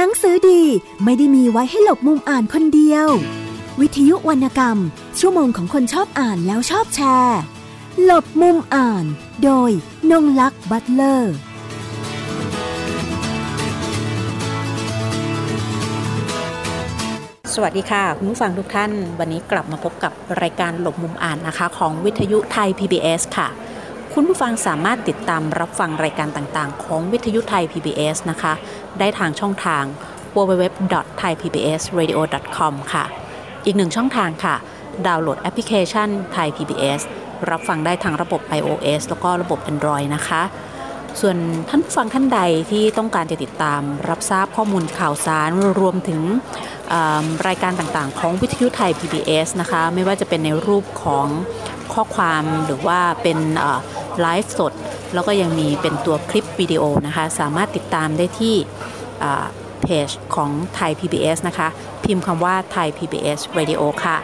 หนังสือดีไม่ได้มีไว้ให้หลบมุมอ่านคนเดียว วิทยุวรรณกรรม ชั่วโมงของคนชอบอ่านแล้วชอบแชร์ หลบมุมอ่าน โดยนงลักษ์บัตเลอร์สวัสดีค่ะ คุณผู้ฟังทุกท่าน วันนี้กลับมาพบกับรายการหลบมุมอ่านนะคะ ของวิทยุไทย PBS ค่ะ คุณผู้ฟังสามารถติดตามรับฟังรายการต่างๆ ของวิทยุไทย PBS นะคะ ได้ทางช่องทาง www.thaipbsradio.com ค่ะ อีกหนึ่งช่องทางค่ะ ดาวน์โหลดแอปพลิเคชันไทย PBS รับฟังได้ทางระบบ iOS แล้วก็ระบบ Android นะคะ ส่วนท่านผู้ฟังท่านใดที่ต้องการจะติดตามรับทราบข้อมูลข่าวสารรวมถึงรายการต่างๆ ของวิทยุไทย PBS นะคะ ไม่ว่าจะเป็นในรูปของ ข้อความหรือว่าเป็นไลฟ์สด แล้วก็ยังมีเป็นตัวคลิปวิดีโอนะคะ สามารถติดตามได้ที่เพจของไทย PBS นะคะ พิมพ์คำว่าไทย PBS Radio ค่ะ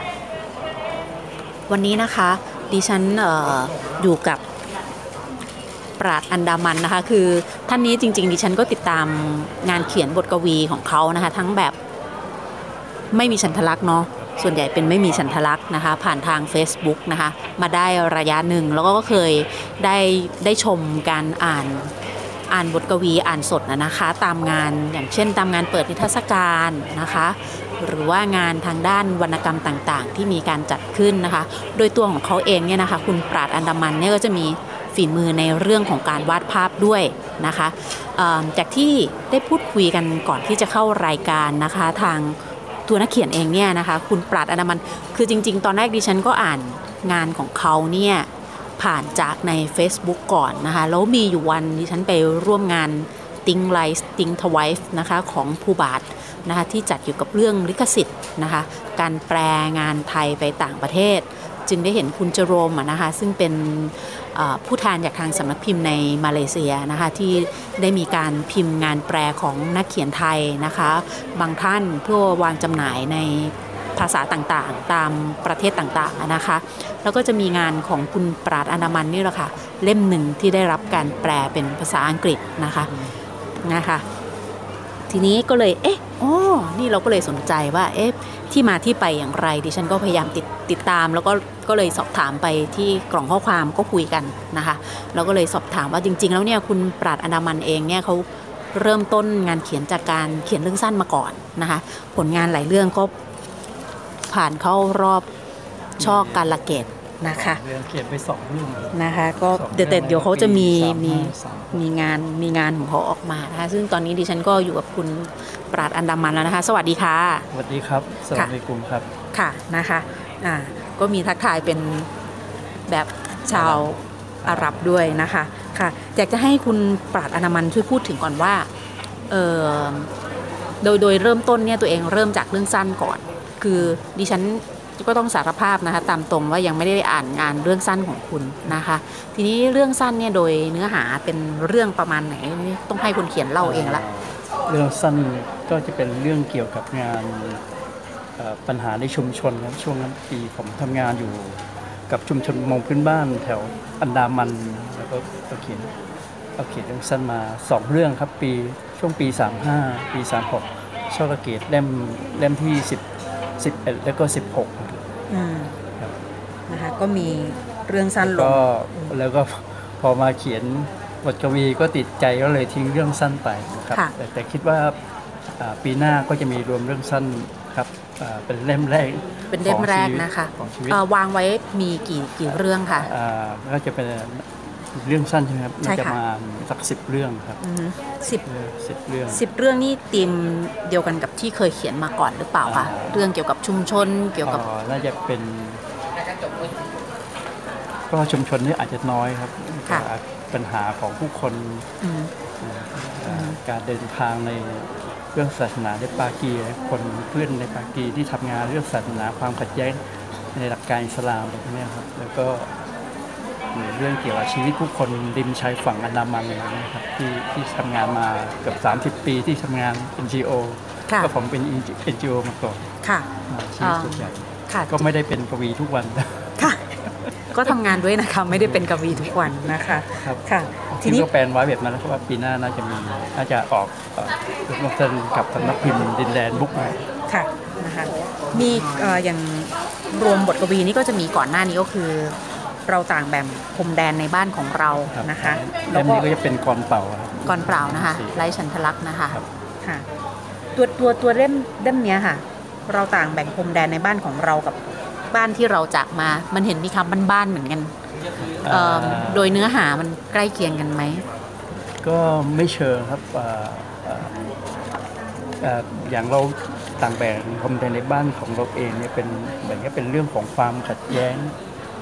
วันนี้นะคะดิฉันอออยู่กับปราดอันดามันนะคะ คือท่านนี้จริง ๆ ดิฉันก็ติดตามงานเขียนบทกวีของเขานะคะ ทั้งแบบไม่มีฉันทลักษณ์เนาะ ส่วนใหญ่เป็นไม่มีฉันทลักษณ์นะคะ ผ่านทาง Facebook นะคะ มาได้ระยะหนึ่งแล้วก็เคยได้ได้ชมการอ่านอ่านบทกวีอ่านสดนะนะคะ ตามงานอย่างเช่น ตามงานเปิดนิทรรศการนะคะ หรือว่างานทางด้านวรรณกรรมต่างๆ ที่มีการจัดขึ้นนะคะ โดยตัวของเขาเองเนี่ยนะคะ คุณปราดอันดามันเนี่ยก็จะมีฝีมือในเรื่องของการวาดภาพด้วยนะคะจากที่ได้พูดคุยกันก่อนที่จะเข้ารายการนะคะทาง ตัวนักเขียนเองเนี่ยนะคะ คุณปราดอนามัน คือจริง ๆ ตอนแรกดิฉันก็อ่านงานของเขาเนี่ยผ่านจากใน Facebook ก่อนนะคะ แล้วมีอยู่วันดิฉันไปร่วมงานติงไลส์ติงทวายนะคะของภูบาทนะคะที่จัดอยู่กับเรื่องลิขสิทธิ์นะคะ การแปลงานไทยไปต่างประเทศ จึงได้เห็นคุณจโรมนะคะซึ่งเป็น ผู้แทนจากทางสำนักพิมพ์ในมาเลเซียนะคะที่ได้มีการพิมพ์งานแปลของนักเขียนไทยนะคะ บางท่านเพื่อวางจำหน่ายในภาษาต่างๆ ตามประเทศต่างๆนะคะ แล้วก็จะมีงานของคุณปราดอนามันนี่แหละค่ะ เล่มหนึ่งที่ได้รับการแปลเป็นภาษาอังกฤษนะคะนะคะ ทีนี้ก็เลย เอ๊ะอ๋อนี่เราก็เลยสนใจว่า เอ๊ะ ที่มาที่ไปอย่างไร ดิฉันก็พยายามติดติดตาม แล้วก็ ก็เลยสอบถามไปที่กล่องข้อความก็คุยกันนะคะ แล้วก็เลยสอบถามว่าจริง ๆ แล้วเนี่ยคุณปราดอนามันเองเนี่ยเขาเริ่มต้นงานเขียนจากการเขียนเรื่องสั้นมาก่อนนะคะ ผลงานหลายเรื่องก็ผ่านเข้ารอบช่อการละเกต นะคะเรื่องเขียนไปสองเรื่องนะคะ ก็สองเดี๋ยวแต่เดี๋ยวเขาจะมีปีมีสามมีงานมีงานของเขาออกมานะคะซึ่งตอนนี้ดิฉันก็อยู่กับคุณปราดอันดามันแล้วนะคะ สวัสดีค่ะ สวัสดีครับสวัสดีกลุ่มครับค่ะนะคะอ่าก็มีทักทายเป็นแบบชาวอาหรับด้วยนะคะค่ะอยากจะให้คุณปราดอนามันช่วยพูดถึงก่อนว่าเออโดยโดยเริ่มต้นเนี่ยตัวเองเริ่มจากเรื่องสั้นก่อน คือดิฉัน ก็ต้องสารภาพนะคะตามตรงว่ายังไม่ได้อ่านงานเรื่องสั้นของคุณนะคะ ทีนี้เรื่องสั้นเนี่ยโดยเนื้อหาเป็นเรื่องประมาณไหนต้องให้คนเขียนเล่าเองละเรื่องสั้นก็จะเป็นเรื่องเกี่ยวกับงานปัญหาในชุมชนครับช่วงนั้นปีผมทำงานอยู่กับชุมชนประมงพื้นบ้านแถวอันดามันแล้วก็เอาเขียนเอาเขียนเรื่องสั้นมาสองเรื่องครับปีช่วงปี 35 ปี 36ช่อระเกตเล่มเล่มที่ 10 11 แล้วก็ 16ครับอืมครับ นะคะก็มีเรื่องสั้นลงก็แล้วก็พอมาเขียนบทกวีก็ติดใจก็เลยทิ้งเรื่องสั้นไปนะครับค่ะแต่แต่คิดว่าอ่าปีหน้าก็จะมีรวมเรื่องสั้นครับอ่าเป็นเล่มแรก เป็นเล่มแรกของชีวิตนะคะของชีวิตเอ่อวางไว้มีกี่กี่เรื่องค่ะอ่าก็จะเป็น เรื่องสั้นใช่ไหมครับใช่น่าจะค่ะมาสักสิบเรื่องครับอือฮึสิบสิบเรื่อง สิบเรื่องนี่ธีมเดียวกันกับที่เคยเขียนมาก่อนหรือเปล่าคะอ่า เรื่องเกี่ยวกับชุมชนเกี่ยวกับอ๋อน่าจะเป็นก็ชุมชนนี่อาจจะน้อยครับค่ะ แต่ปัญหาของผู้คนอืม อ่าการเดินทางในเรื่องศาสนาในปากีคนเพื่อนในปากีที่ทำงานเรื่องศาสนาความขัดแย้งในหลักการอิสลามอะไรพวกเนี้ยครับ แล้วก็ มีเรื่องเกี่ยวกับชีวิตผู้คนริมชายฝั่งอันดามันอะไรเงี้ยครับที่ที่ทำงานมาเกือบ30 ปีที่ทำงาน NGO ค่ะก็ผมเป็น NGO มาก่อนค่ะ อ่าชีวิตส่วนใหญ่ค่ะ ก็ไม่ได้เป็นกวีทุกวัน ค่ะ ก็ทำงานด้วยนะคะ ไม่ได้เป็นกวีทุกวันนะคะครับ ค่ะททีนี้ ก็แปลนไว้แบบนั้นแล้วว่าปีหน้าน่าจะมีน่าจะออกลงเซ็นกับสำนักพิมพ์ดินแดนบุ๊กใหม่ ค่ะนะคะมีเอ่ออย่างรวมบทกวีนี่ก็จะมีก่อนหน้านี้ก็คือ เราต่างแบ่งพรมแดนในบ้านของเรารับนะคะเล่มนี้ก็จะเป็นกรเป่าครับก่อนเปล่านะคะสี่ไร้ฉันทลักษณ์นะคะครับค่ะตัวตัวตัวเล่มเล่มเนี้ยค่ะ เราต่างแบ่งพรมแดนในบ้านของเรากับบ้านที่เราจากมา มันเห็นมีคำบ้านๆเหมือนกันเอิ่มโดยเนื้อหามันใกล้เคียงกันไหม ก็ไม่เชิงครับอ่าอ่าอ่าอย่างเราต่างแบ่งพรมแดนในบ้านของเราเองเนี่ยเป็นเหมือนกับเป็นเรื่องของความขัดแย้ง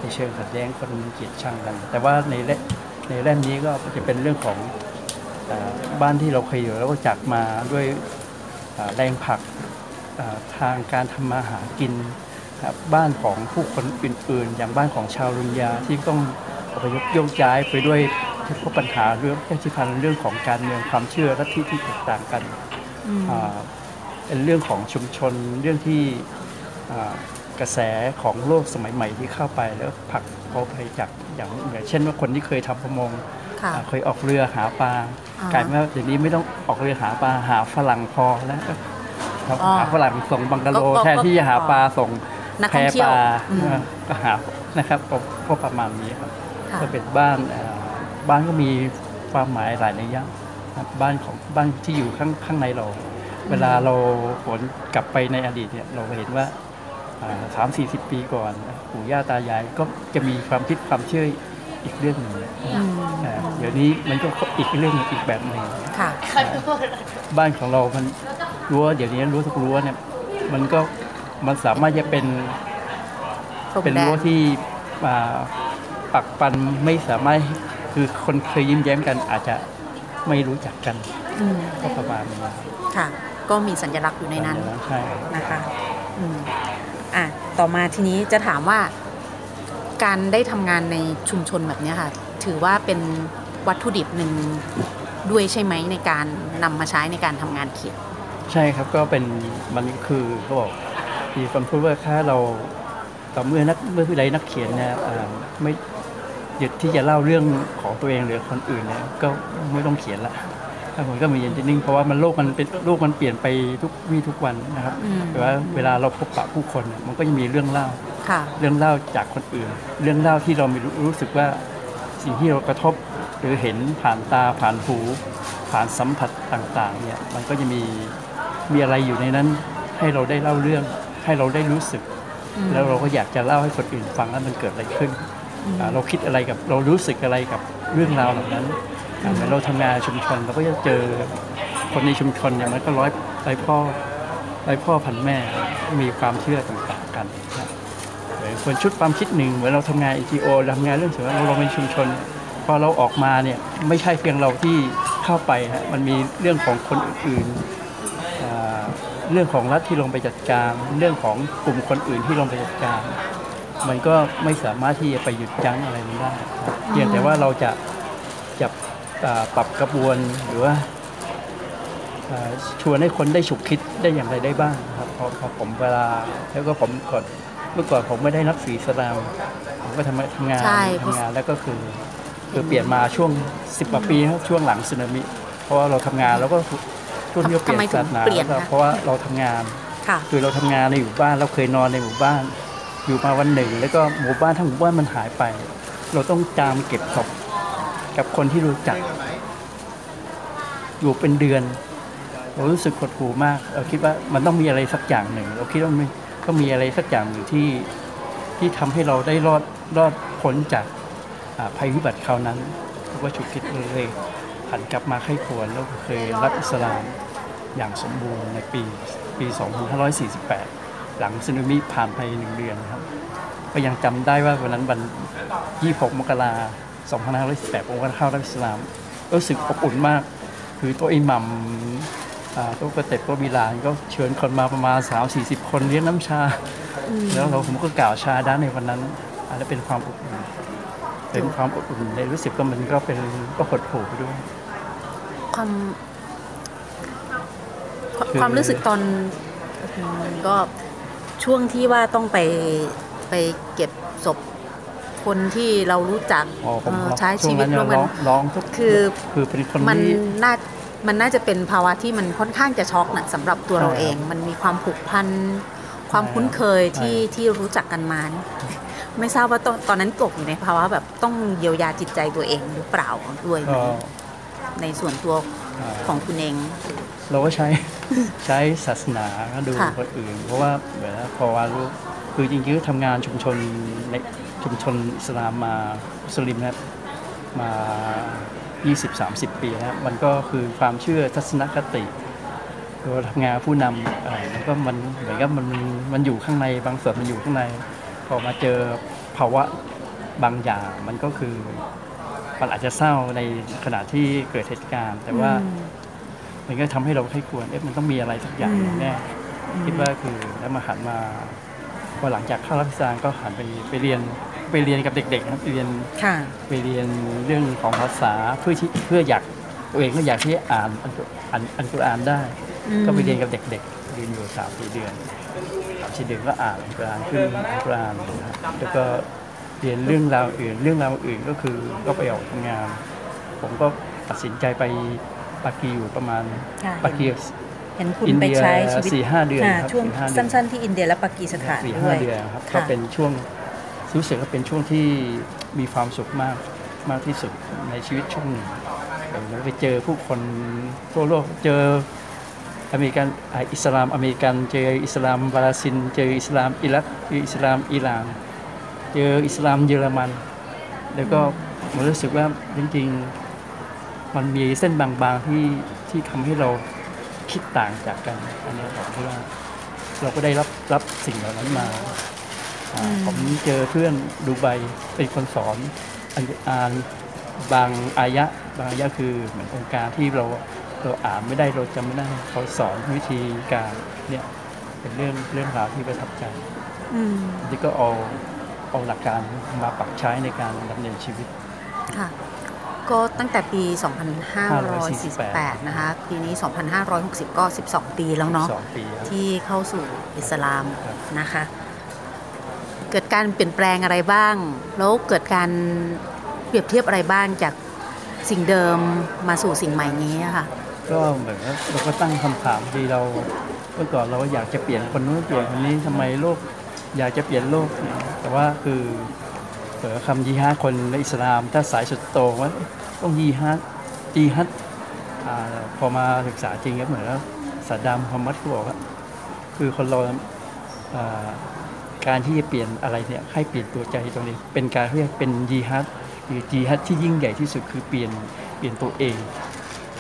ในเชิงขัดแย้งคนเกลียดชังกัน แต่ว่าในเล่มในเล่มนี้ก็จะเป็นเรื่องของอาบ้านที่เราเคยอยู่แล้วก็จากมาด้วยอ่าแรงผลักอ่าทางการทำมาหากินครับบ้านของผู้คนอื่นๆ อย่างบ้านของชาวรุนยาที่ต้องอพยพโยกย้ายไปด้วยที่พบปัญหาเรื่องแค่ที่พันเรื่องของการเมืองความเชื่อและที่ที่แตกต่างกันอ่าเป็นเรื่องของชุมชนเรื่องที่อ่า กระแสของโลกสมัยใหม่ที่เข้าไปแล้วผลักเขาไปจากอย่างอย่างเช่นว่าคนที่เคยทำประมงค่ะอ่าเคยออกเรือหาปลาอ่ากลายเป็นว่าเดี๋ยวนี้ไม่ต้องออกเรือหาปลาหาฝรั่งพอแล้วครับอ๋อหาฝรั่งส่งบังกะโลก็ก็แทนที่จะหาปลาส่งนักแพท่องเที่ยวปลาอืมก็หานะครับก็ก็ประมาณนี้ครับค่ะก็เป็นบ้านเอ่อบ้านก็มีความหมายหลายในยยะครับบ้านของบ้านที่อยู่ข้างข้างในเรา เวลาเราผลกลับไปในอดีตเนี่ยเราก็เห็นว่า สามสี่สิบปีก่อนปู่ย่าตายายก็จะมีความคิดความเชื่ออีกเรื่องหนึ่งอืมอ่าเดี๋ยวนี้มันก็อีกเรื่องหนึ่งอีกแบบหนึ่งค่ะบ้านของเรามันรั้วเดี๋ยวนี้รั้วทุกรั้วเนี่ย มันก็มันสามารถจะเป็นพรมเป็นแดรั้วนที่อ่าปักปันไม่สามารถคือคนเคยยิ้มแย้มกันอาจจะไม่รู้จักกันอืมก็ประมาณนี้ค่ะ ก็มีสัญลักษณ์อยู่ในนั้นใช่นะคะอืม อะต่อมาทีนี้จะถามว่า การได้ทำงานในชุมชนแบบนี้ค่ะ ถือว่าเป็นวัตถุดิบหนึ่งด้วยใช่ไหมในการนำมาใช้ในการทำงานเขียนใช่ครับก็เป็นมันคือเขาบอกมีคนพูดว่าถ้าเราต่อเมื่อนักเมื่อผู้ใดนักเขียนเนี่ยไม่หยุดที่จะเล่าเรื่องของตัวเองหรือคนอื่นเนี่ยก็ไม่ต้องเขียนละ ถ้าผมก็มีเย็นจินิ่งเพราะว่ามันโลกมันเป็นโลกมันเปลี่ยนไปทุกวี่ทุกวันนะครับอืมแต่ว่าเวลาเราพบปะผู้คนเนี่ยมันก็จะมีเรื่องเล่าค่ะเรื่องเล่าจากคนอื่น เรื่องเล่าที่เราไม่รู้รู้สึกว่าสิ่งที่เรากระทบหรือเห็นผ่านตาผ่านหูผ่านสัมผัสต่างๆเนี่ยมันก็จะมีมีอะไรอยู่ในนั้น ให้เราได้เล่าเรื่อง ให้เราได้รู้สึกอืมแล้วเราก็อยากจะเล่าให้คนอื่นฟังว่ามันเกิดอะไรขึ้นอ่าเราคิดอะไรกับเรารู้สึกอะไรกับเรื่องราวเหล่านั้นอ่า เหมือนเราทำงานชุมชนเราก็จะเจอคนในชุมชนเนี่ยมันก็ร้อยร้อยพ่อร้อยพ่อพันแม่มีความเชื่อต่างๆกันนะครับเหมือนชุดความคิดหนึ่งเหมือนเราทำงาน ETO ทำงานเรื่องสิ่งแวดล้อมเราเป็นชุมชน พอเราออกมาเนี่ยไม่ใช่เพียงเราที่เข้าไปฮะมันมีเรื่องของคนอื่นเรื่องของรัฐที่ลงไปจัดการ เรื่องของกลุ่มคนอื่นที่ลงไปจัดการ มันก็ไม่สามารถที่จะไปหยุดยั้งอะไรมันได้เพียงแต่ว่าเราจะจะอ่า ปรับกระบวนหรือว่าอ่าชวนให้คนได้ฉุกคิดได้อย่างไรได้บ้างครับเพราะเพราะผมเวลาแล้วก็ผมก่อนเมื่อก่อนผมไม่ได้นักศีสลามผมก็ทำทำงานใช่ทำงานแล้วก็คือคือเปลี่ยนมาช่วงสิบกว่าปีครับช่วงหลังสึนามิ เพราะว่าเราทำงานแล้วก็ช่วงที่เราเปลี่ยทำไมนถึศางสนาเปลี่ยนก็คะเพราะว่าเราทำงานค่ะคือเราทำงานในหมู่บ้านเราเคยนอนในหมู่บ้าน อยู่มาวันหนึ่ง แล้วก็หมู่บ้านทั้งหมู่บ้านมันหายไป เราต้องจามเก็บศพ กับคนที่รู้จัก อยู่เป็นเดือน เรารู้สึกหดหู่มาก เราคิดว่ามันต้องมีอะไรสักอย่างหนึ่ง เราคิดว่ามันต้องมีอะไรสักอย่างหนึ่งที่ที่ทำให้เราได้รอดรอดพ้นจากภัยพิบัติคราวนั้นเราก็ฉุกคิดเลยหันกลับมาไข้ควรแล้วเคยรับอิสลามอย่างสมบูรณ์ในปีปี 2548 หลังสึนามิผ่านไปหนึ่งเดือนครับ ก็ยังจำได้ว่าวันนั้นวัน 26 มกรา คม2548ผมก็เข้ารับอิสลามรู้สึกอบอุ่นมาก คือตัวอิหมัมอ่าตัวกระเต็บตัวบิลานก็เชิญคนมาประมาณ 3-40 คนเลี้ยงน้ำชา แล้วเราผมก็กล่าวชาด้านในวันนั้นอันนั้นเป็นความอบอุ่นเป็นความอบอุ่นในรู้สึกว่ามันก็เป็นก็หดหู่ไปด้วย ความคือความรู้สึกตอนอืมก็ช่วงที่ว่าต้องไปไปเก็บศพ คนที่เรารู้จักอ๋อผมเอ่อร้องใช้ช่วชีงวิตนั้นร่วมร้กัอนงร้องทุกคือคือเป็นคนมันที่น่ามันน่าจะเป็นภาวะที่มันค่อนข้างจะช็อกนะสำหรับตัวใช่เราเอง มันมีความผูกพันความใช่คุ้นเคยที่ใช่ที่รู้จักกันมานี่ไม่ทราบว่าตอนตอนนั้นตกอยู่ในภาวะแบบต้องเยียวยาจิตใจตัวเองหรือเปล่าด้วยไหมก็ในส่วนตัวอ่าของคุณเอง เราก็ใช้ใช้ศาสนาดูค่ะคนอื่น เพราะว่าเหมือนพอว่ารู้คือจริงๆก็ทำงานชุมชนใน ชุมชนอิสลามมามุสลิมนะครับมา 20-30 ปีแล้วมันก็คือความเชื่อทัศนคติเราทำงานผู้นำอะไรมันก็มันเหมือนกับมันมันอยู่ข้างในบางส่วนมันอยู่ข้างใน พอมาเจอภาวะบางอย่างมันก็คือมันอาจจะเศร้าในขณะที่เกิดเหตุการณ์ แต่ว่าอืม มันก็ทำให้เราให้ควรเอ๊ะมันต้องมีอะไรสักอย่างอืม แน่คิดว่าคือแล้วมาหันมาพอหลังจากเข้ารับราชการก็หันไปไปเรียน ไปเรียนกับเด็กๆนะครับไปเรียนค่ะไปเรียนเรื่องของภาษาเพื่อที่เพื่ออยากตัวเองก็อยากที่จะอ่านอันกุอ่านอันกุรอานได้อืมก็ไปเรียนกับเด็กๆเรียนอยู่สามสี่เดือนสามสี่เดือนก็อ่านอันกุรอานขึ้นอันกุรอานนะครับแล้วก็เรียนเรื่องราวอื่นเรื่องราวอื่นก็คือก็ไปออกทำงาน ผมก็ตัดสินใจไปปากีอยู่ประมาณค่ะปากีเห็นคุณอินไปเดียใช้ชีวิตสี่ห้าเดือนค่ะครับช่วงสี่ห้าเดือนสั้นๆที่อินเดียและปากีสถานสี่ด้ห้าวยเดือนครับค่ะก็เป็นช่วง รู้สึกว่าเป็นช่วงที่มีความสุขมากมากที่สุดในชีวิตช่วงหนึ่งแล้วไปเจอผู้คนทั่วโลกเจออเมริกันอิสลามอเมริกันเจออิสลามบราซิลเจออิสลามอิรักเจออิสลามอิหร่านเจออิสลามเยอรมัน แล้วก็มันรู้สึกว่าจริงๆมันมีเส้นบางๆที่ที่ทำให้เราคิดต่างจากกันอันนี้ผมคิดว่าเราก็ได้รับรับสิ่งเหล่านั้นมา ผมเจอเพื่อนดูไบเป็นคนสอนอันอ่านบางอายะบางอายะคือเหมือนองค์การที่เราเราอ่านไม่ได้เราจำไม่ได้เขาสอนวิธีการเนี่ยเป็นเรื่องเรื่องราวที่ประทับใจอืมที่ก็เอาเอาหลักการมาปรับใช้ในการดำเนินชีวิตค่ะก็ตั้งแต่ปี548 2548 นะคะ ปีนี้ 2560 ก็ 12 ปีแล้วเนาะสองปีครับที่เข้าสู่อิสลามครับนะคะ เกิดการเปลี่ยนแปลงอะไรบ้าง แล้วเกิดการเปรียบเทียบอะไรบ้างจากสิ่งเดิมมาสู่สิ่งใหม่นี้ค่ะ ก็เหมือนเราก็ตั้งคำถามที่เราเมื่อก่อนเราอยากจะเปลี่ยนคนนู้นเปลี่ยนคนนี้ทำไมโลก อยากจะเปลี่ยนโลก แต่ว่าคือเผอคำยีฮาดคนในอิสลาม ถ้าสายสุดโตว่าต้องยีฮาดยีฮัดพอมาศึกษาจริงก็เหมือนแล้วสัดดามมุฮัมมัดก็บอกว่าคือคนเรา การที่จะเปลี่ยนอะไรเนี่ยให้เปลี่ยนตัวใจตรงนี้ เป็นการเรียกเป็นยีฮัดหรือยีฮัดที่ยิ่งใหญ่ที่สุดคือเปลี่ยนเปลี่ยนตัวเอง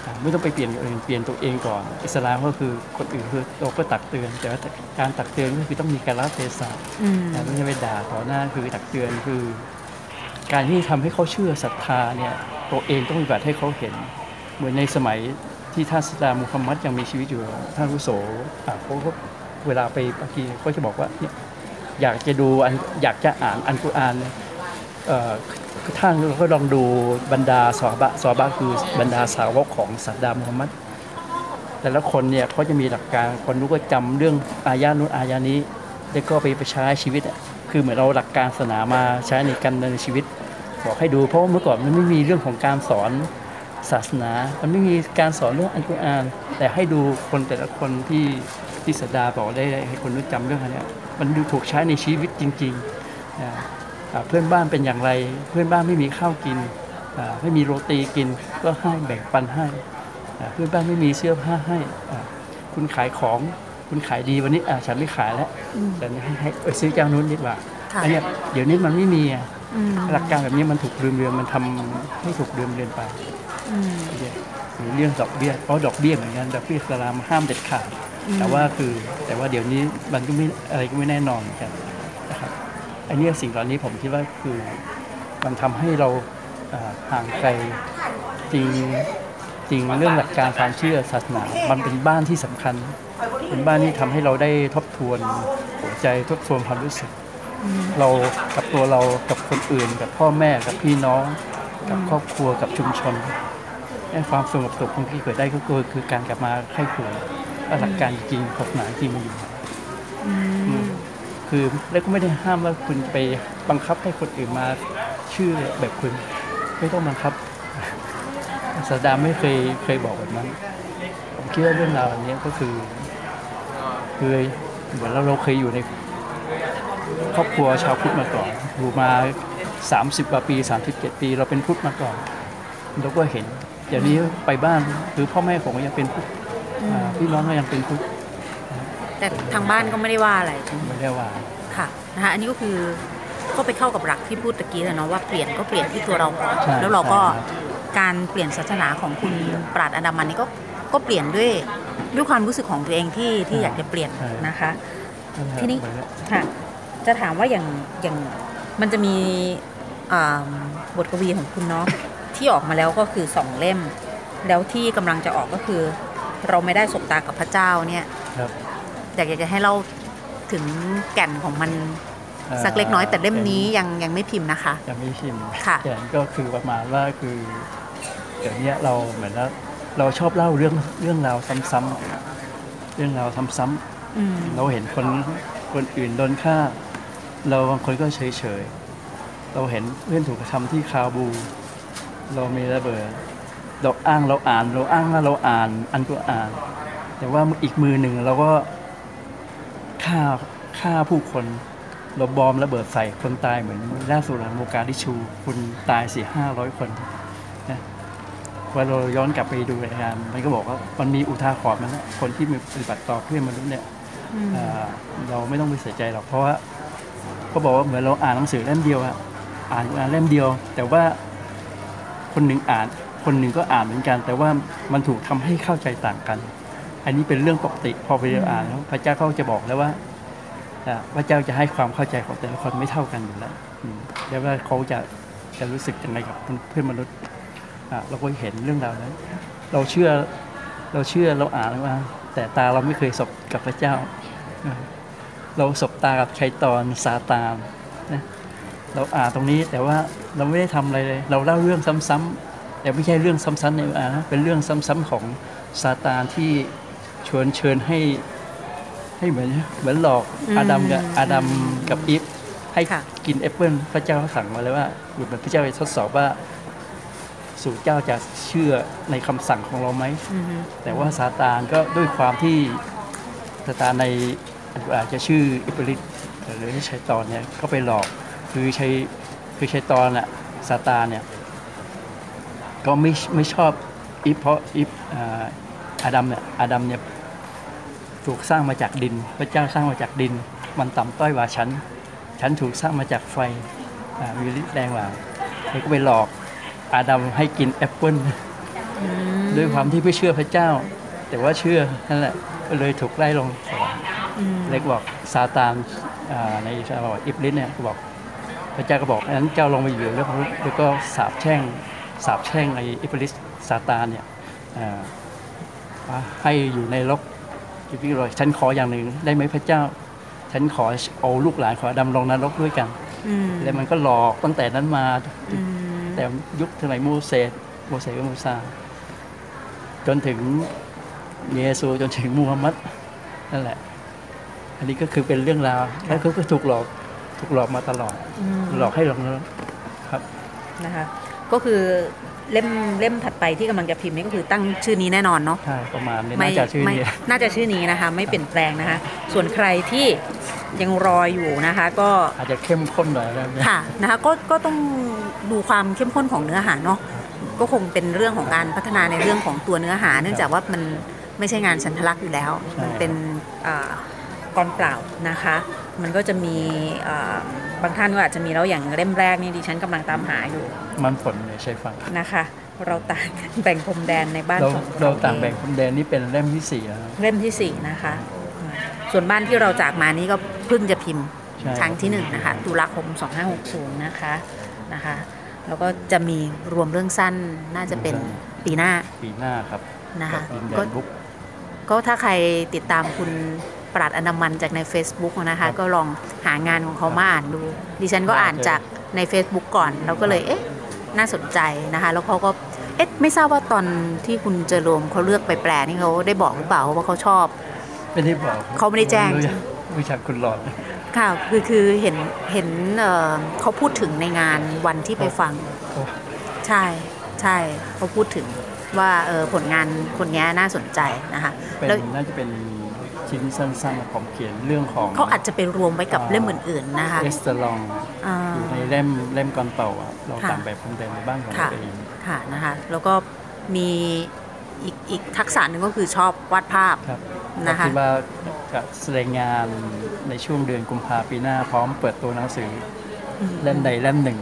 อ่าไม่ต้องไปเปลี่ยนคนอื่นเปลี่ยนตัวเองก่อน อิสลามก็คือคนอื่นคือเราก็ตักเตือน แต่ว่าการตักเตือนก็คือต้องมีการละเทศะอืมแต่ไม่ใช่ไปด่าต่อหน้าคือตักเตือนคือ การที่ทำให้เขาเชื่อศรัทธาเนี่ยตัวเองต้องปฏิบัติให้เขาเห็น เหมือนในสมัยที่ท่านสลามมุฮัมมัดยังมีชีวิตอยู่ท่านรุโสอะเขาก็เวลาไปปากีก็จะบอกว่าเนี่ย อยากจะดูอันอยากจะอ่านอันกุรอานเอ่อท่านก็ลองดูบรรดาสวาบะสวาบะคือบรรดาสาวกของสัดดามุฮัมมัดแต่ละคนเนี่ยเขาจะมีหลักการคนรู้ก็จำเรื่องอายานุนอายานี้ แล้วก็ไปไปใช้ชีวิตคือเหมือนเราหลักการศาสนามาใช้ในการดำเนินชีวิต บอกให้ดูเพราะว่าเมื่อก่อนมันไม่มีเรื่องของการสอนศาสนา มันไม่มีการสอนเรื่องอัลกุรอาน แต่ให้ดูคนแต่ละคนที่ที่ศาสดาบอกได้ให้คนรู้จำเรื่องอันเนี้ย มันดูถูกใช้ในชีวิตจริงๆอ่าอ่าเพื่อนบ้านเป็นอย่างไร เพื่อนบ้านไม่มีข้าวกินอ่าไม่มีโรตีกินก็ให้แบ่งปันให้อ่าเพื่อนบ้านไม่มีเสื้อผ้าให้อ่าคุณขายของคุณขายดีวันนี้อ่าฉันไม่ขายแล้วฉันให้ให้เอ้ยซื้อเจ้านู้นดีกว่าค่ะอันเนี้ยเดี๋ยวนี้มันไม่มีอะอืมหลักการแบบนี้มันถูกลืมเรือนมันทำให้ถูกลืมเรือนไปอืมเนี่ยหรือเรื่องดอกเบี้ยเพราะดอกเบี้ยเหมือนกันดอกเบี้ยอิสลามห้ามเด็ดขาด แต่ว่าคือแต่ว่าเดี๋ยวนี้มันก็ไม่อะไรก็ไม่แน่นอนเหมือนกันนะครับอันเนี้ยสิ่งเหล่านี้ผมคิดว่าคือมันทำให้เราอ่าห่างไกลจริงจริงเรื่องหลักการความเชื่อศาสนา มันเป็นบ้านที่สำคัญ เป็นบ้านที่ทำให้เราได้ทบทวนหัวใจทบทวนความรู้สึก เรากับตัวเรากับคนอื่น กับพ่อแม่กับพี่น้อง กับครอบครัวกับชุมชนให้ความสงบสุขที่เกิดได้ก็คือคือการกลับมาไข้ครวญ ว่าหลักการจริงศาสนาจริงมันอยู่ไหนอืมคือแล้วก็ไม่ได้ห้ามว่าคุณไปบังคับให้คนอื่นมาชื่อแบบคุณไม่ต้องบังคับศาสดาไม่เคยเคยบอกแบบนั้น ผมคิดว่าเรื่องราวอันนี้ก็คือคือเหมือนเราเราเคยอยู่ในครอบครัวชาวพุทธมาก่อนอยู่มา 30กว่าปี 37 ปี เราเป็นพุทธมาก่อนเราก็เห็นเดี๋ยวนี้ไปบ้านหรือพ่อแม่ผมก็ยังเป็นพุทธอ่า พี่น้องก็ยังเป็นพุทธแต่ทางบ้านก็ไม่ได้ว่าอะไรใช่ไหมไม่ได้ว่าค่ะนะคะอันนี้ก็คือก็ไปเข้ากับหลักที่พูดตะกี้เลยเนาะว่าเปลี่ยนก็เปลี่ยนที่ตัวเราก่อนใช่แล้วเราก็ใช่ครับการเปลี่ยนศาสนาของคุณปราดอันดามันนี่ก็ก็เปลี่ยนด้วยด้วยความรู้สึกของตัวเองที่ที่อยากจะเปลี่ยนนะคะ ทีนี้เหมือกับค่ะจะถามว่าอย่างอย่างมันจะมีอ่าบทกวีของคุณเนาะที่ออกมาแล้วก็คือสองเล่ม แล้วที่กำลังจะออกก็คือ เราไม่ได้สบตากับพระเจ้าเนี่ยครับอยากจะให้เล่าถึงแก่นของมันอ่าสักเล็กน้อยแต่เล่มนี้ยังยังไม่พิมพ์นะคะ ยังไม่ชิมค่ะแต่ก็คือประมาณว่าคือเดี๋ยวนี้เราเหมือนว่าเราชอบเล่าเรื่องเรื่องราวซ้ำๆเรื่องราวซ้ำๆอืมเราเห็นคนคนอื่นโดนฆ่า เราบางคนก็เฉยเฉยๆเราเห็นเพื่อนถูกกระทำที่คาบู เรามีระเบิด เราอ้างเราอ่านเราอ้างว่าเราอ่าน อันก็อ่าน แต่ว่าอีกมือหนึ่งเราก็ฆ่าฆ่าผู้คนเราบอมระเบิดใส่คนตายเหมือนล่าสุดโมกาดิชูคุณตายสี่ห้าร้อยคนนะว่าเราย้อนกลับไปดูรายการมันก็บอกว่ามันมีอุทาหรณ์มันนะคนที่มีปฏิบัติต่อเพื่อนมนุษย์เนี่ยอืมอ่าเราไม่ต้องไปเสียใจหรอกเพราะว่าเขาบอกว่าเหมือนเราอ่านหนังสือเล่มเดียวอะอ่านอ่านเล่มเดียว แต่ว่าคนหนึ่งอ่าน คนหนึ่งก็อ่านเหมือนกัน แต่ว่ามันถูกทำให้เข้าใจต่างกัน อันนี้เป็นเรื่องปกติพอไปอ่านแล้วพระเจ้าเขาจะบอกแล้วว่าอ่าพระเจ้าจะให้ความเข้าใจของแต่ละคนไม่เท่ากันอยู่แล้วอืมแล้วว่าเขาจะจะรู้สึกยังไงกับเพื่อนมนุษย์อะเราก็เห็นเรื่องราวนั้น เราเชื่อเราเชื่อเราอ่านว่า แต่ตาเราไม่เคยสบกับพระเจ้า เราสบตากับชัยตอนซาตานนะเราอ่านตรงนี้แต่ว่าเราไม่ได้ทำอะไรเลย เราเล่าเรื่องซ้ำๆ แต่ไม่ใช่เรื่องซ้ำๆในอ่านนะเป็นเรื่องซ้ำๆของซาตานที่ชวนเชิญให้ให้เหมือนเหมือนหลอกอืมอาดัมกับอาดัมกับอีฟให้ค่ะกินแอปเปิลพระเจ้าสั่งมาเลยว่าเหมือนพระเจ้าจะทดสอบว่าสู่เจ้าจะเชื่อในคำสั่งของเราไหมอืมแต่ว่าซาตานก็ด้วยความที่ซาตานในอาจจะชื่ออิปริตหรือชัยตอนเนี่ยก็ไปหลอกคือชัยคือชัยตอนอะซาตานเนี่ย ก็ไม่ไม่ชอบอิฟเพราะอิฟอ่าอาดัมเนี่ยอาดัมเนี่ยถูกสร้างมาจากดิน พระเจ้าสร้างมาจากดิน มันต่ำต้อยกว่าฉัน ฉันถูกสร้างมาจากไฟอ่ามีฤทธิ์แรงกว่าเลยก็ไปหลอกอาดัมให้กินแอปเปิ้ลอืมด้วยความที่ไม่เชื่อพระเจ้า แต่ว่าเชื่อนั่นแหละก็เลยถูกไล่ลงสวรรค์อืมเล็กบอกซาตานอ่าในอิสราเอลบอกอิบลิสเนี่ยก็บอก พระเจ้าก็บอกงั้นเจ้าลงไปอยู่แล้วแล้วก็สาบแช่ง สาบแช่งไอ้อิบลิสซาตานเนี่ยอ่าว่าให้อยู่ในรกอิบลิสบอกฉันขออย่างหนึ่งได้ไหมพระเจ้า ฉันขอเอาลูกหลานขอดำลงนรกด้วยกันอืมแล้วมันก็หลอกตั้งแต่นั้นมาอืมแต่ยุคสมัยโมเสสโมเสสกับมูซา จนถึงเยซูจนถึงมูฮัมมัดนั่นแหละ อันนี้ก็คือเป็นเรื่องราว แล้วเขาก็ถูกหลอกถูกหลอกมาตลอดอืมหลอกให้หลงแล้วครับนะคะ ก็คือเล่มเล่มถัดไปที่กำลังจะพิมพ์นี่ก็คือตั้งชื่อนี้แน่นอนเนาะใช่ประมาณนี้ไม่น่าจะชื่อไม่นี้น่าจะชื่อนี้นะคะ ไม่เปลี่ยนแปลงนะคะ ส่วนใครที่ยังรออยู่นะคะ ก็อาจจะเข้มข้นหน่อยแล้วเนี่ยค่ะนะคะก็ก็ต้องดูความเข้มข้นของเนื้อหาเนาะก็คงเป็นเรื่องของการพัฒนาในเรื่องของตัวเนื้อหา เนื่องจากว่ามันไม่ใช่งานฉันทลักษณ์อยู่แล้ว มันเป็นอ่ากรเปล่านะคะ มันก็จะมีอ่าบางท่านก็อาจจะมีแล้วอย่างเล่มแรกนี่ดิฉันกำลังตามหาอยู่ มันฝนเนี่ยใช่ฟังนะคะ เราต่างกันแบ่งพรมแดนในบ้านเราของเราเอต่างแบ่งพรมแดนนี่เป็นเล่มที่สี่แล้วเล่มที่สี่นะคะอืมส่วนบ้านที่เราจากมานี่ก็เพิ่งจะพิมพ์ใช่ครั้งที่หนึ่งนะคะตุลาคม 2560 นะคะนะคะแล้วก็จะมีรวมเรื่องสั้นน่าจะเป็นปีหน้าปีหน้าครับนะคะดินแดก็นบุ๊กก็ถ้าใครติดตามคุณ ปราดอนามันจากใน Facebook นะครัคะบก็ลองหางานของเขามาอ่านดู ดิฉันก็อ่านจากใน Facebook ก่อน แล้วก็เลยเอ๊ะน่าสนใจนะคะ แล้วเขาก็เอ๊ะไม่ทราบว่าตอนที่คุณเจอโรมเขาเลือกไปแปลนี่เขาได้บอกหรือเปล่าว่าเขาชอบไม่ได้บอกเขาไม่ได้แจ้งรู้จักรู้จักคุณหลอดค่ะคือคือเห็นเห็นเอ่อเขาพูดถึงในงานวันที่ไปฟังโอ้ใช่ใช่เขาพูดถึงว่าเออผลงานคนนี้น่าสนใจนะคะเป็นแล้วน่าจะเป็น ชิ้นสั้นๆผมเขียนเรื่องของเขาอาจจะไปรวมไว้กับเล่มอื่นๆนะคะเอสเตอลองอ่าอยู่ในเล่มเล่มก่อนเต่าอะเราค่ะตามแบบเพิ่มเติมในบ้านของค่ะเราเองค่ะนะคะแล้วก็มีอีกอีกทักษะหนึ่งก็คือชอบวาดภาพครับนะคะคิดว่าจะแสดงงานในช่วงเดือนกุมภาปีหน้าพร้อมเปิดตัวหนังสืออเล่มใดเล่มหนึ่ง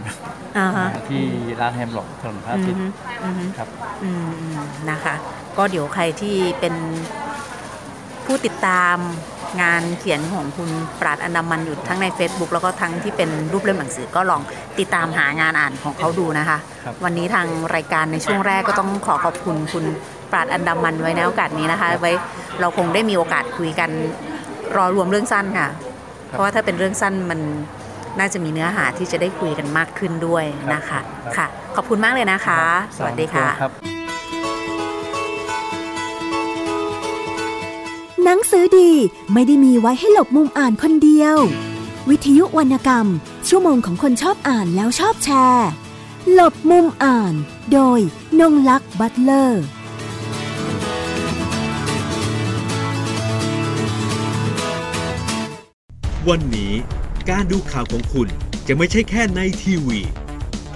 อ่าฮะที่ร้านแฮมหลอกถนนพระอาทิตย์อือฮึครับอืมอืมนะคะ ก็เดี๋ยวใครที่เป็น ผู้ติดตามงานเขียนของคุณปราดอันดามันอยู่ทั้งใน Facebook แล้วก็ทั้งที่เป็นรูปเล่มหนังสือก็ลองติดตามหางานอ่านของเขาดูนะคะครับวันนี้ทางรายการในช่วงแรกก็ต้องขอขอบคุณคุณปราดอันดามันไว้ในโอกาสนี้นะคะ ไว้เราคงได้มีโอกาสคุยกันรอรวมเรื่องสั้นค่ะ เพราะว่าถ้าเป็นเรื่องสั้นมันน่าจะมีเนื้อหาที่จะได้คุยกันมากขึ้นด้วยนะคะค่ะ ขอบคุณมากเลยนะคะ สวัสดีค่ะ หนังสือดีไม่ได้มีไว้ให้หลบมุมอ่านคนเดียว วิทยุวรรณกรรม ชั่วโมงของคนชอบอ่านแล้วชอบแชร์ หลบมุมอ่าน โดยนงลักษ์บัตเลอร์วันนี้การดูข่าวของคุณจะไม่ใช่แค่ในทีวี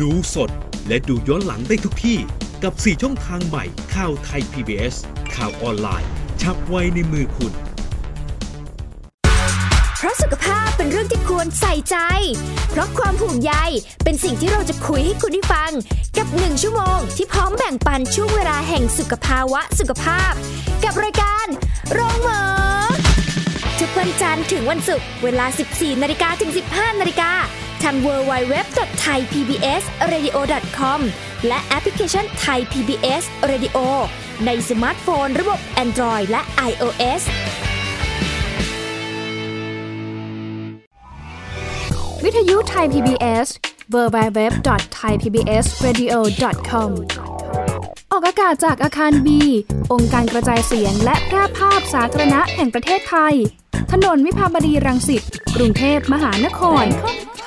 ดูสดและดูย้อนหลังได้ทุกที่ กับ 4 ช่องทางใหม่ข่าวไทย PBS ข่าวออนไลน์ ชับไว้ในมือคุณ เพราะสุขภาพเป็นเรื่องที่ควรใส่ใจ เพราะความห่วงใยเป็นสิ่งที่เราจะคุยให้คุณได้ฟัง กับหนึ่งชั่วโมงที่พร้อมแบ่งปันช่วงเวลาแห่งสุขภาวะสุขภาพ กับรายการโรงหมอทุกวันจันทร์ถึงวันศุกร์เวลา 14นาฬิกาถึง 15นาฬิกา ทาง www.thaipbsradio.com และแอปพลิเคชัน Thai PBS Radio ในสมาร์ทโฟน ระบบ Android และ iOS วิทยุไทย PBS www.thaipbsradio.com ออกอากาศจากอาคารบี องค์การกระจายเสียงและแพร่ภาพสาธารณะแห่งประเทศไทย ถนนวิภาวดีรังสิต กรุงเทพมหานคร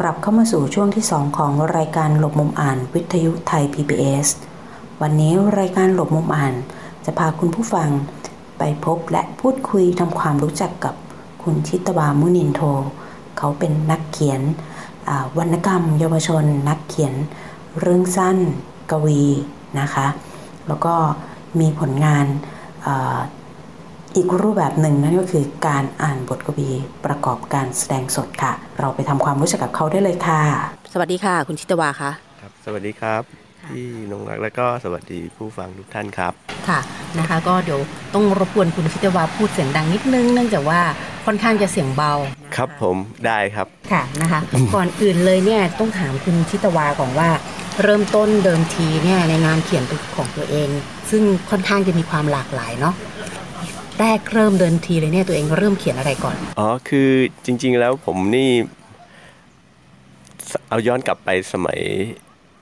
กลับเข้ามาสู่ช่วงที่ 2 ของรายการหลบมุมอ่านวิทยุไทย PBS วันนี้รายการหลบมุมอ่าน จะพาคุณผู้ฟังไปพบและพูดคุยทำความรู้จักกับคุณชิตวามุนินโท เขาเป็นนักเขียนวรรณกรรมเยาวชน นักเขียนเรื่องสั้น กวีนะคะ แล้วก็มีผลงาน อ่าอีกรูปแบบหนึ่งนั่นก็คือการอ่านบทกวีประกอบการแสดงสดค่ะ เราไปทำความรู้จักกับเขาได้เลยค่ะ สวัสดีค่ะ คุณชิตวาคะครับ สวัสดีครับพี่นงรักและก็สวัสดีผู้ฟังทุกท่านครับ ค่ะนะคะก็เดี๋ยวต้องรบกวนคุณชิตวาพูดเสียงดังนิดนึง เนื่องจากว่าค่อนข้างจะเสียงเบา ครับผมได้ครับค่ะนะคะ ก่อนอื่นเลยเนี่ยต้องถามคุณชิตวาก่อนว่า เริ่มต้นเดิมทีเนี่ยในงานเขียนของตัวเอง ซึ่งค่อนข้างจะมีความหลากหลายเนาะ แรกเริ่มเดินทีเลยเนี่ยตัวเองเริ่มเขียนอะไรก่อน อ๋อ คือจริง ๆ แล้วผมนี่สเอาย้อนกลับไปสมัย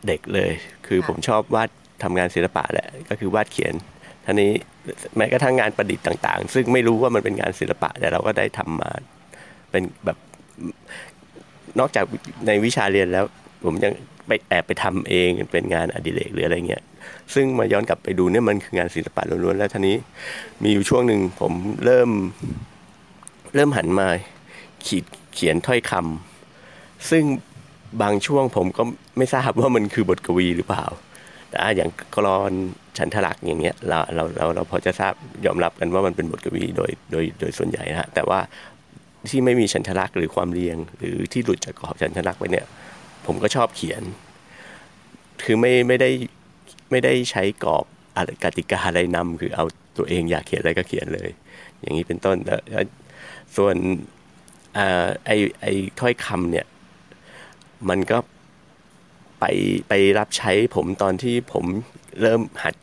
เด็กเลย คือค่ะผมชอบวาดทำงานศิลปะแหละ ก็คือวาดเขียนท่านี้แม้กระทั่งงานประดิษฐ์ต่าง ๆ ซึ่งไม่รู้ว่ามันเป็นงานศิลปะ แต่เราก็ได้ทำมาเป็นแบบนอกจากในวิชาเรียนแล้ว ผมยังไปแอบไปทำเองเป็นงานอดิเรกหรืออะไรเงี้ยซึ่งมาย้อนกลับไปดูเนี่ยมันคืองานศิลปะล้วนๆแล้วท่านี้มีอยู่ช่วงหนึ่งผมเริ่มเริ่มหันมาขีดเขียนถ้อยคำซึ่งบางช่วงผมก็ไม่ทราบว่ามันคือบทกวีหรือเปล่าแต่อย่างกรอนฉันทลักษ์อย่างเงี้ยเราเราเราเราพอจะทราบยอมรับกันว่ามันเป็นบทกวีโดยโดยโดยส่วนใหญ่นะฮะแต่ว่าที่ไม่มีฉันทลักษ์หรือความเรียง หรือที่หลุดจากกรอบฉันทลักษ์ไปเนี่ย ผมก็ชอบเขียน คือไม่ไม่ได้ไม่ได้ใช้กรอบกติกาอะไรนำคือเอาตัวเองอยากเขียนอะไรก็เขียนเลย อย่างนี้เป็นต้นแล้วส่วนไอไอถ้อยคำเนี่ย มันก็ไปไปรับใช้ผมตอนที่ผมเริ่มหัด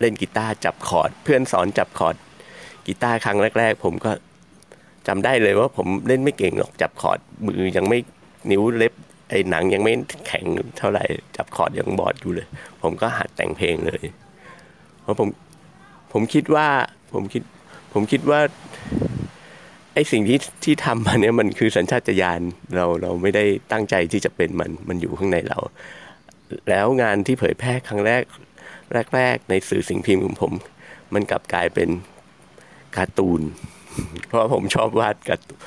เล่นกีตาร์จับคอร์ด เพื่อนสอนจับคอร์ดกีตาร์ครั้งแรก ๆ ผมก็จำได้เลยว่าผมเล่นไม่เก่งหรอกจับคอร์ดมือยังไม่นิ้วเล็บ ไอ้หนังยังไม่แข็งเท่าไหร่จับคอร์ดยังบอดอยู่เลย ผมก็หัดแต่งเพลงเลย เพราะผมผมคิดว่าผมคิดผมคิดว่าไอ้สิ่งที่ที่ทำมาเนี่ยมันคือสัญชาตญาณเราเราไม่ได้ตั้งใจที่จะเป็นมันมันอยู่ข้างในเรา แล้วงานที่เผยแพร่ครั้งแรกแรก ๆ ในสื่อสิ่งพิมพ์ของผม มันกลับกลายเป็นการ์ตูน เพราะผมชอบวาดการ์ตูน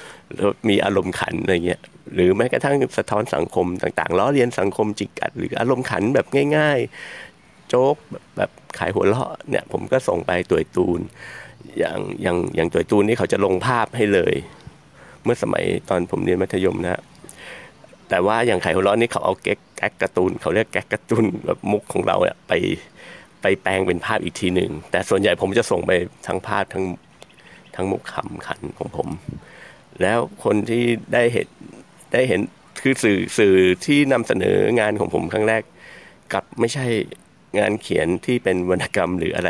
มีอารมณ์ขันอะไรเงี้ย หรือแม้กระทั่งสะท้อนสังคมต่างๆล้อเลียนสังคมจิกกัด หรืออารมณ์ขันแบบง่าย ๆ โจ๊กแบบขายหัวเราะเนี่ยผมก็ส่งไปตัวตูน อย่างอย่างอย่างตัวตูนนี่เขาจะลงภาพให้เลย เมื่อสมัยตอนผมเรียนมัธยมนะ แต่ว่าอย่างไข่หัวร้อนนี่เขาเอาแก๊กแก๊กการ์ตูน เขาเรียกแก๊กการ์ตูนแบบมุกของเราไปไปแปลงเป็นภาพอีกทีหนึ่งแต่ส่วนใหญ่ผมจะส่งไปทั้งภาพทั้งทั้งมุกคำขันของผม แล้วคนที่ได้เห็น ได้เห็นคือสื่อสื่อที่นำเสนองานของผมครั้งแรกกับไม่ใช่งานเขียนที่เป็นวรรณกรรมหรืออะไร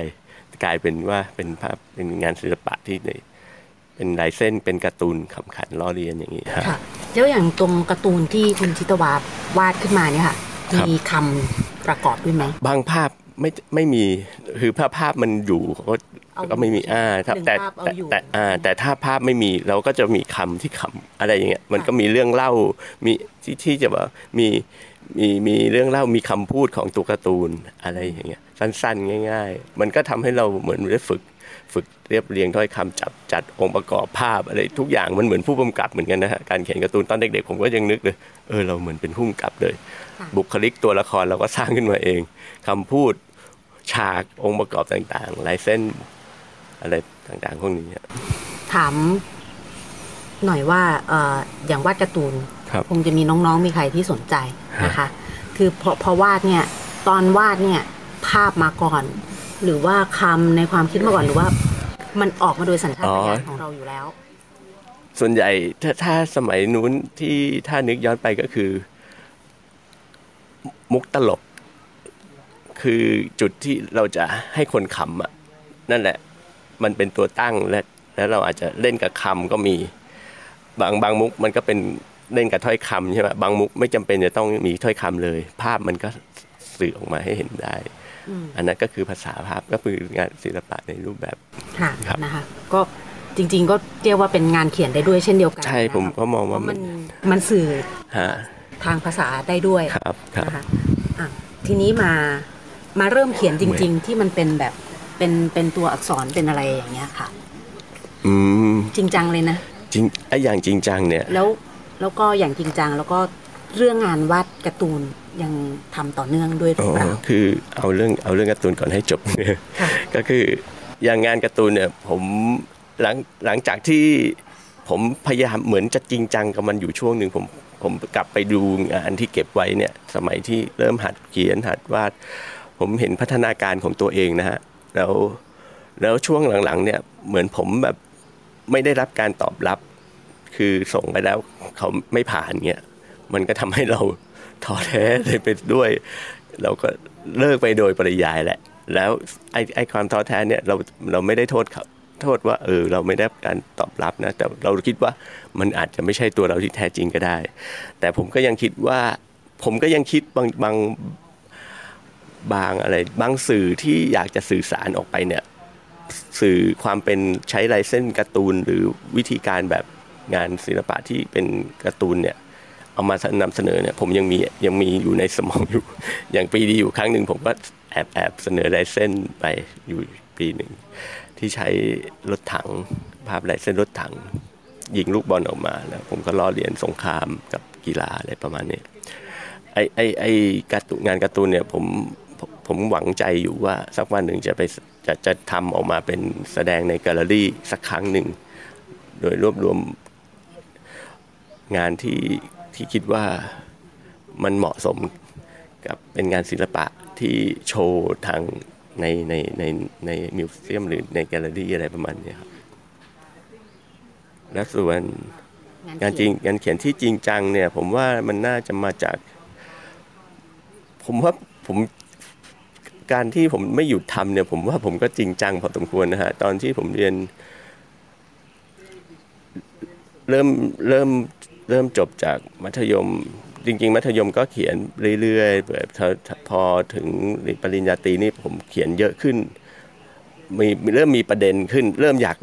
กลายเป็นว่าเป็นภาพเป็นงานศิลปะที่ในเป็นลายเส้นเป็นการ์ตูนขำขันล้อเลียนอย่างนี้ค่ะแล้วอย่างตรงการ์ตูนที่คุณชิตวาวาดขึ้นมาเนี่ยค่ะมีคำประกอบด้วยไหมบางภาพไม่ไม่มีคือภาพภาพมันอยู่ก็ ก็ไม่มีอ่าแต่แต่อ่าแต่ถ้าภาพไม่มีเราก็จะมีคำที่คำอะไรอย่างเงี้ยมันก็มีเรื่องเล่ามีที่ที่จะว่ามีมีมีเรื่องเล่ามีคำพูดของตัวการ์ตูนอะไรอย่างเงี้ยสั้นๆ ง่าย ๆ มันก็ทำให้เราเหมือนได้ฝึกฝึกเรียบเรียงถ้อยคำจับจัดองค์ประกอบภาพอะไรทุกอย่างมันเหมือนผู้กำกับเหมือนกันนะฮะการเขียนการ์ตูนตอนเด็กๆผมก็ยังนึกเลยเออเราเหมือนเป็นผู้กำกับเลย บุคลิกตัวละครเราก็สร้างขึ้นมาเองคำพูดฉากองค์ประกอบต่างๆลายเส้น อะไรต่างๆพวกนี้ถามหน่อยว่าออย่างวาดการ์ตูนคงจะมีน้องๆมีใครที่สนใจนะคะ คือพอพอวาดเนี่ย ตอนวาดเนี่ย ภาพมาก่อน หรือว่าคำในความคิดมาก่อนหรือว่า มันออกมาโดยสัญชาตญาณของเราอยู่แล้ว ส่วนใหญ่ถ้าถ้าสมัยนู้นที่ถ้านึกย้อนไปก็คือ มุกตลก คือจุดที่เราจะให้คนขำอะนั่นแหละ มันเป็นตัวตั้งและแล้วเราอาจจะเล่นกับคำก็มี บางบางมุกมันก็เป็นเล่นกับถ้อยคำใช่ไหมบางมุกไม่จำเป็นจะต้องมีถ้อยคำเลย ภาพมันก็สื่อออกมาให้เห็นได้ อันนั้นก็คือภาษาภาพก็คืองานศิลปะในรูปแบบค่ะนะคะก็จริง ๆ ก็เรียกว่าเป็นงานเขียนได้ด้วยเช่นเดียวกัน ใช่ผมก็มองว่ามันมันสื่อทางภาษาได้ด้วยครับนะคะทีนี้มามาเริ่มเขียนจริง ๆ ที่มันเป็นแบบ เป็นเป็นตัวอักษรเป็นอะไรอย่างเงี้ยค่ะ อืมจริงจังเลยนะจริงไอ้อย่างจริงจังเนี่ย แล้วแล้วก็อย่างจริงจังแล้วก็เรื่องงานวาดการ์ตูนยังทำต่อเนื่องด้วยหรือเปล่าคือเอาเรื่องเอาเรื่องการ์ตูนก่อนให้จบก็คืออย่างงานการ์ตูนเนี่ยผมหลังหลังจากที่ผมพยายามเหมือนจะจริงจังกับมันอยู่ช่วงหนึ่งผมผมกลับไปดูงานที่เก็บไว้เนี่ยสมัยที่เริ่มหัดเขียนหัดวาด ผมเห็นพัฒนาการของตัวเองนะฮะ แล้วแล้วช่วงหลังๆเนี่ยเหมือนผมแบบไม่ได้รับการตอบรับ คือส่งไปแล้วเขาไม่ผ่านเงี้ยมันก็ทำให้เราท้อแท้เลยไปด้วย เราก็เลิกไปโดยปริยายแหละ แล้วไอ้ไอ้ความท้อแท้เนี่ยเราเราไม่ได้โทษเขาโทษว่าเออเราไม่ได้การตอบรับนะแต่เราคิดว่ามันอาจจะไม่ใช่ตัวเราที่แท้จริงก็ได้ แต่ผมก็ยังคิดว่า ผมก็ยังคิดบางบาง บางอะไรบางสื่อที่อยากจะสื่อสารออกไปเนี่ยสื่อความเป็นใช้ลายเส้นการ์ตูนหรือวิธีการแบบงานศิลปะที่เป็นการ์ตูนเนี่ยเอามานำเสนอเนี่ยผมยังมียังมีอยู่ในสมองอยู่ อย่างปีดีอยู่ครั้งหนึ่งผมก็แอบแอบเสนอลายเส้นไปอยู่ปีหนึ่งที่ใช้รถถังภาพลายเส้นรถถัง ยิงลูกบอลออกมาแล้วผมก็ล้อเลียนสงครามกับกีฬาอะไรประมาณนี้ไอไอไอการ์ตูนงานการ์ตูนเนี่ยผม ผมหวังใจอยู่ว่าสักวันหนึ่งจะไปจะจะทำออกมาเป็นแสดงในแกลเลอรี่สักครั้งหนึ่ง โดยรวบรวมงานที่ที่คิดว่ามันเหมาะสมกับเป็นงานศิลปะที่โชว์ทางในในในในมิวเซียมหรือในแกลเลอรี่อะไรประมาณนี้ครับและส่วนงานจริงงานเขียนที่จริงจังเนี่ย ผมว่ามันน่าจะมาจาก ผมว่าผม การที่ผมไม่หยุดทำเนี่ย ผมว่าผมก็จริงจังพอสมควรนะฮะ ตอนที่ผมเรียน เริ่มเริ่มเริ่มจบจากมัธยม จริง ๆ มัธยมก็เขียนเรื่อยๆแบบพอถึงปริญญาตรีนี่ผมเขียนเยอะขึ้น มีเริ่มมีประเด็นขึ้น เริ่มอยาก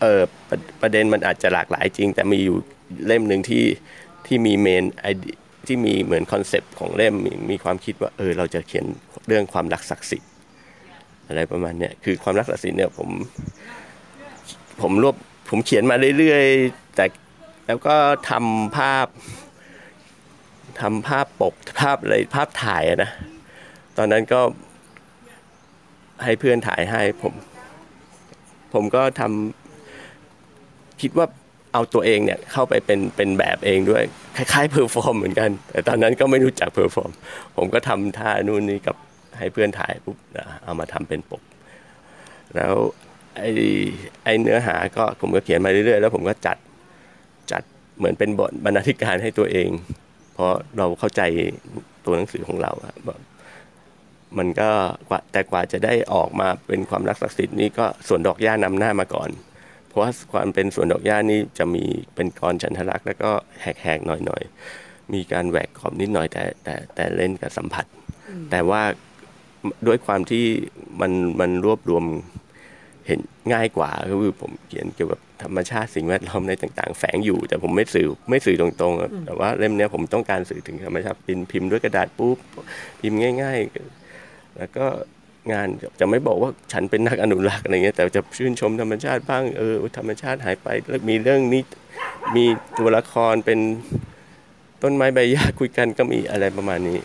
เออประประเด็นมันอาจจะหลากหลายจริง แต่มีอยู่เล่มหนึ่งที่ที่มี main idea ที่มีเหมือน concept ของเล่มมีความคิดว่าเออเราจะเขียนเรื่องความรักศักดิ์สิทธิ์อะไรประมาณเนี้ยคือความรักศักดิ์สิทธิ์เนี่ยผมผมรวบผมเขียนมาเรื่อยๆแต่แล้วก็ทำภาพทำภาพปกภาพอะไรภาพถ่ายนะตอนนั้นก็ให้เพื่อนถ่ายให้ผม ผมก็ทำคิดว่า เอาตัวเองเนี่ยเข้าไปเป็นเป็นแบบเองด้วยคล้ายๆ perform เหมือนกัน แต่ตอนนั้นก็ไม่รู้จัก perform ผมก็ทำท่านู่นนี่กับให้เพื่อนถ่ายปุ๊บเอามาทำเป็นปก แล้วไอ้ไอ้เนื้อหาก็ผมก็เขียนมาเรื่อยๆแล้วผมก็จัดจัดเหมือนเป็นบทบรรณาธิการให้ตัวเอง เพราะเราเข้าใจตัวหนังสือของเราแบบมันก็แต่กว่าจะได้ออกมาเป็นความรักศักดิ์สิทธิ์นี่ก็ส่วนดอกหญ้านำหน้ามาก่อน เพราะว่าความเป็นส่วนดอกหญ้านี่จะมีเป็นกรฉันทลักษ์แล้วก็แหกๆหน่อยๆ มีการแหวกขอบนิดหน่อยแต่แต่แต่เล่นกับสัมผัส แต่ว่าด้วยความที่มันมันรวบรวมเห็นง่ายกว่าก็คือผมเขียนเกี่ยวกับธรรมชาติสิ่งแวดล้อมในต่างๆ แฝงอยู่ แต่ผมไม่สื่อไม่สื่อตรงๆ แต่ว่าเล่มนี้ผมต้องการสื่อถึงธรรมชาติพิมพ์พิมพ์ด้วยกระดาษปุ๊บพิมพ์ง่าย ๆ แล้วก็ งานจะไม่บอกว่าฉันเป็นนักอนุรักษ์อะไรเงี้ยแต่จะชื่นชมธรรมชาติบ้างเออธรรมชาติหายไปแล้วมีเรื่องนี้มีตัวละครเป็นต้นไม้ใบหญ้าคุยกันก็มีอะไรประมาณนี้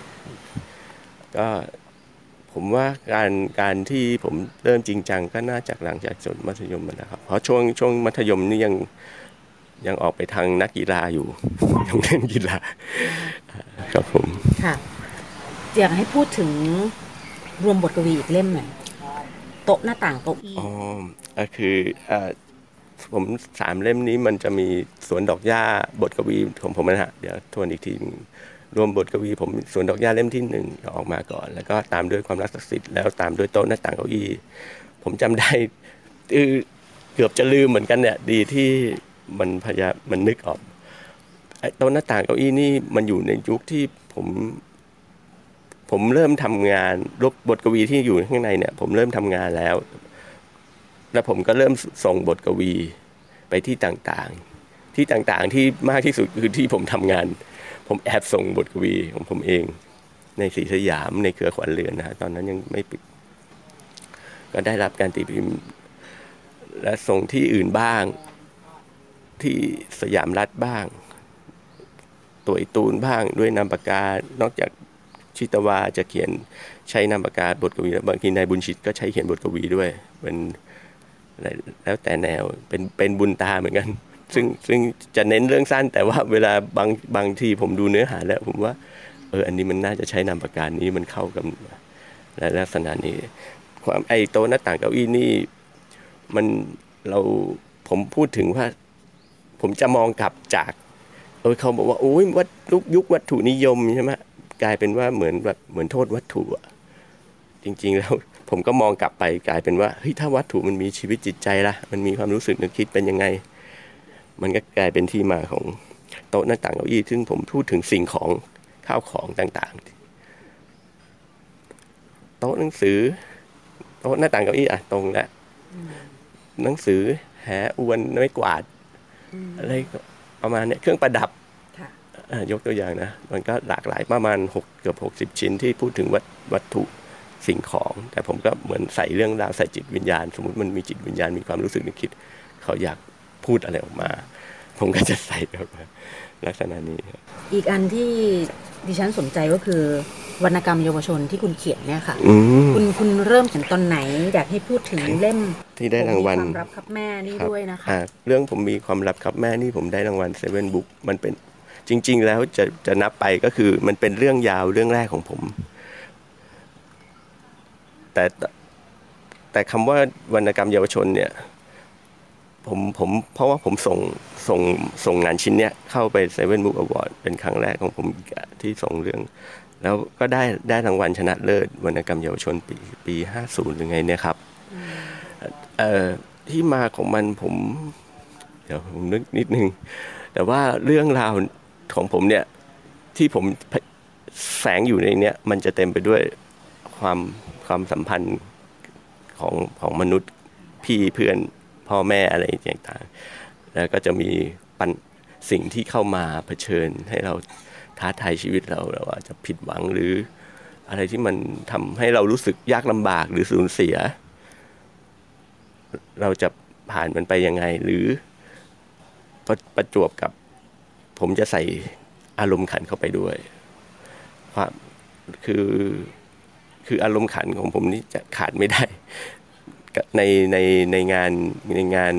ก็ผมว่าการการที่ผมเริ่มจริงจังก็น่าจากหลังจากจบมัธยมมาแล้วครับ เพราะช่วงช่วงมัธยมนี่ยังยังออกไปทางนักกีฬาอยู่ ยังเล่นกีฬาครับผมค่ะอยากให้พูดถึง รวมบทกวีอีกเล่มหน่อยโต๊ะหน้าต่างเก้าอี้อ๋อก็คืออ่าผมสามเล่มนี้มันจะมีสวนดอกหญ้าบทกวีของผมนะฮะเดี๋ยวทวนอีกทีรวมบทกวีผมสวนดอกหญ้าเล่มที่หนึ่งออกมาก่อน แล้วก็ตามด้วยความรักศักดิ์สิทธิ์แล้วตามด้วยโต๊ะหน้าต่างเก้าอี้ผมจำได้คือเกือบจะลืมเหมือนกันเนี่ยดีที่มันพยามันนึกออกโต๊ะหน้าต่างเก้าอี้นี่มันอยู่ในยุคที่ผม ผมเริ่มทำงานรบบทกวีที่อยู่ข้างในเนี่ย ผมเริ่มทำงานแล้ว แล้วผมก็เริ่มส่งบทกวีไปที่ต่างๆ ที่ต่างๆที่มากที่สุดคือที่ผมทำงาน ผมแอบส่งบทกวีของผมเอง ในสีสยามในเครือขวัญเรือนนะ ตอนนั้นยังไม่ปิด ก็ได้รับการตีพิมพ์ และส่งที่อื่นบ้าง ที่สยามรัฐบ้างตัวอตูนบ้างด้วยนามปากกานอกจาก ชิตวาจะเขียนใช้นามปากกาบทกวีแล้วบางทีนายบุญชิตก็ใช้เขียนบทกวีด้วยเป็นแล้วแต่แนวเป็นเป็นบุญตาเหมือนกัน ซึ่งซึ่งจะเน้นเรื่องสั้น แต่ว่าเวลาบางบางทีผมดูเนื้อหาแล้ว ผมว่าเอออันนี้มันน่าจะใช้นามปากกานี้มันเข้ากับและลักษณะนี้ ความไอโต๊ะหน้าต่างเก้าอี้นี่มันเราผมพูดถึงว่า ผมจะมองกลับจากเออเขาบอกว่าโอ้ยวัดลุกยุควัตถุนิยมใช่ไหม กลายเป็นว่าเหมือนแบบเหมือนโทษวัตถุอะจริง ๆ แล้วผมก็มองกลับไปกลายเป็นว่าเฮ้ยถ้าวัตถุมันมีชีวิตจิตใจละมันมีความรู้สึกนึกคิดเป็นยังไง มันก็กลายเป็นที่มาของโต๊ะหน้าต่างเก้าอี้ซึ่งผมพูดถึงสิ่งของข้าวของต่างๆ โต๊ะหนังสือ โต๊ะหน้าต่างเก้าอี้อะตรงแล้วหนังสือแหอวนไม่กวาดอะไรประมาณเนี้ยเครื่องประดับ ยกตัวอย่างนะ มันก็หลากหลายประมาณหกเกือบหกสิบชิ้นที่พูดถึงวัตวัตถุสิ่งของ แต่ผมก็เหมือนใส่เรื่องราวใส่จิตวิญญาณ สมมติมันมีจิตวิญญาณมีความรู้สึกนึกคิด เขาอยากพูดอะไรออกมา ผมก็จะใส่ออกมาลักษณะนี้ อีกอันที่ดิฉันสนใจก็คือ วรรณกรรมเยาวชนที่คุณเขียนเนี่ยค่ะอืมคุณคุณเริ่มเขียนตอนไหน อยากให้พูดถึงเล่มที่ได้รางวัลผมมีความรับครับแม่นี่รับด้วยนะคะอ่าเรื่องผมมีความลับครับแม่นี่ผมได้รางวัลเซเว่นบุ๊กมันเป็น จริง ๆ แล้วจะจะนับไปก็คือมันเป็นเรื่องยาวเรื่องแรกของผม แต่แต่คำว่าวรรณกรรมเยาวชนเนี่ยผมผมเพราะว่าผมส่งส่งส่งงานชิ้นเนี้ยเข้าไป Seven Book Award เป็นครั้งแรกของผมอีกอะที่ส่งเรื่อง แล้วก็ได้ได้รางวัลชนะเลิศวรรณกรรมเยาวชนปีปีห้าศูนย์หรือไงเนี่ยครับเอ่อที่มาของมันผม เดี๋ยวผมนึกนิดนึง แต่ว่าเรื่องราว ของผมเนี่ยที่ผมแฝงอยู่ในเนี้ยมันจะเต็มไปด้วยความความสัมพันธ์ของของมนุษย์พี่เพื่อนพ่อแม่อะไรต่างๆ แล้วก็จะมีปัญสิ่งที่เข้ามาเผชิญให้เราท้าทายชีวิตเราเราอาจจะผิดหวังหรืออะไรที่มันทำให้เรารู้สึกยากลำบากหรือสูญเสีย เราจะผ่านมันไปยังไง หรือประประจวบกับ ผมจะใส่อารมณ์ขันเข้าไปด้วยความคือคืออารมณ์ขันของผมนี่จะขาดไม่ได้ในในในงานในงาน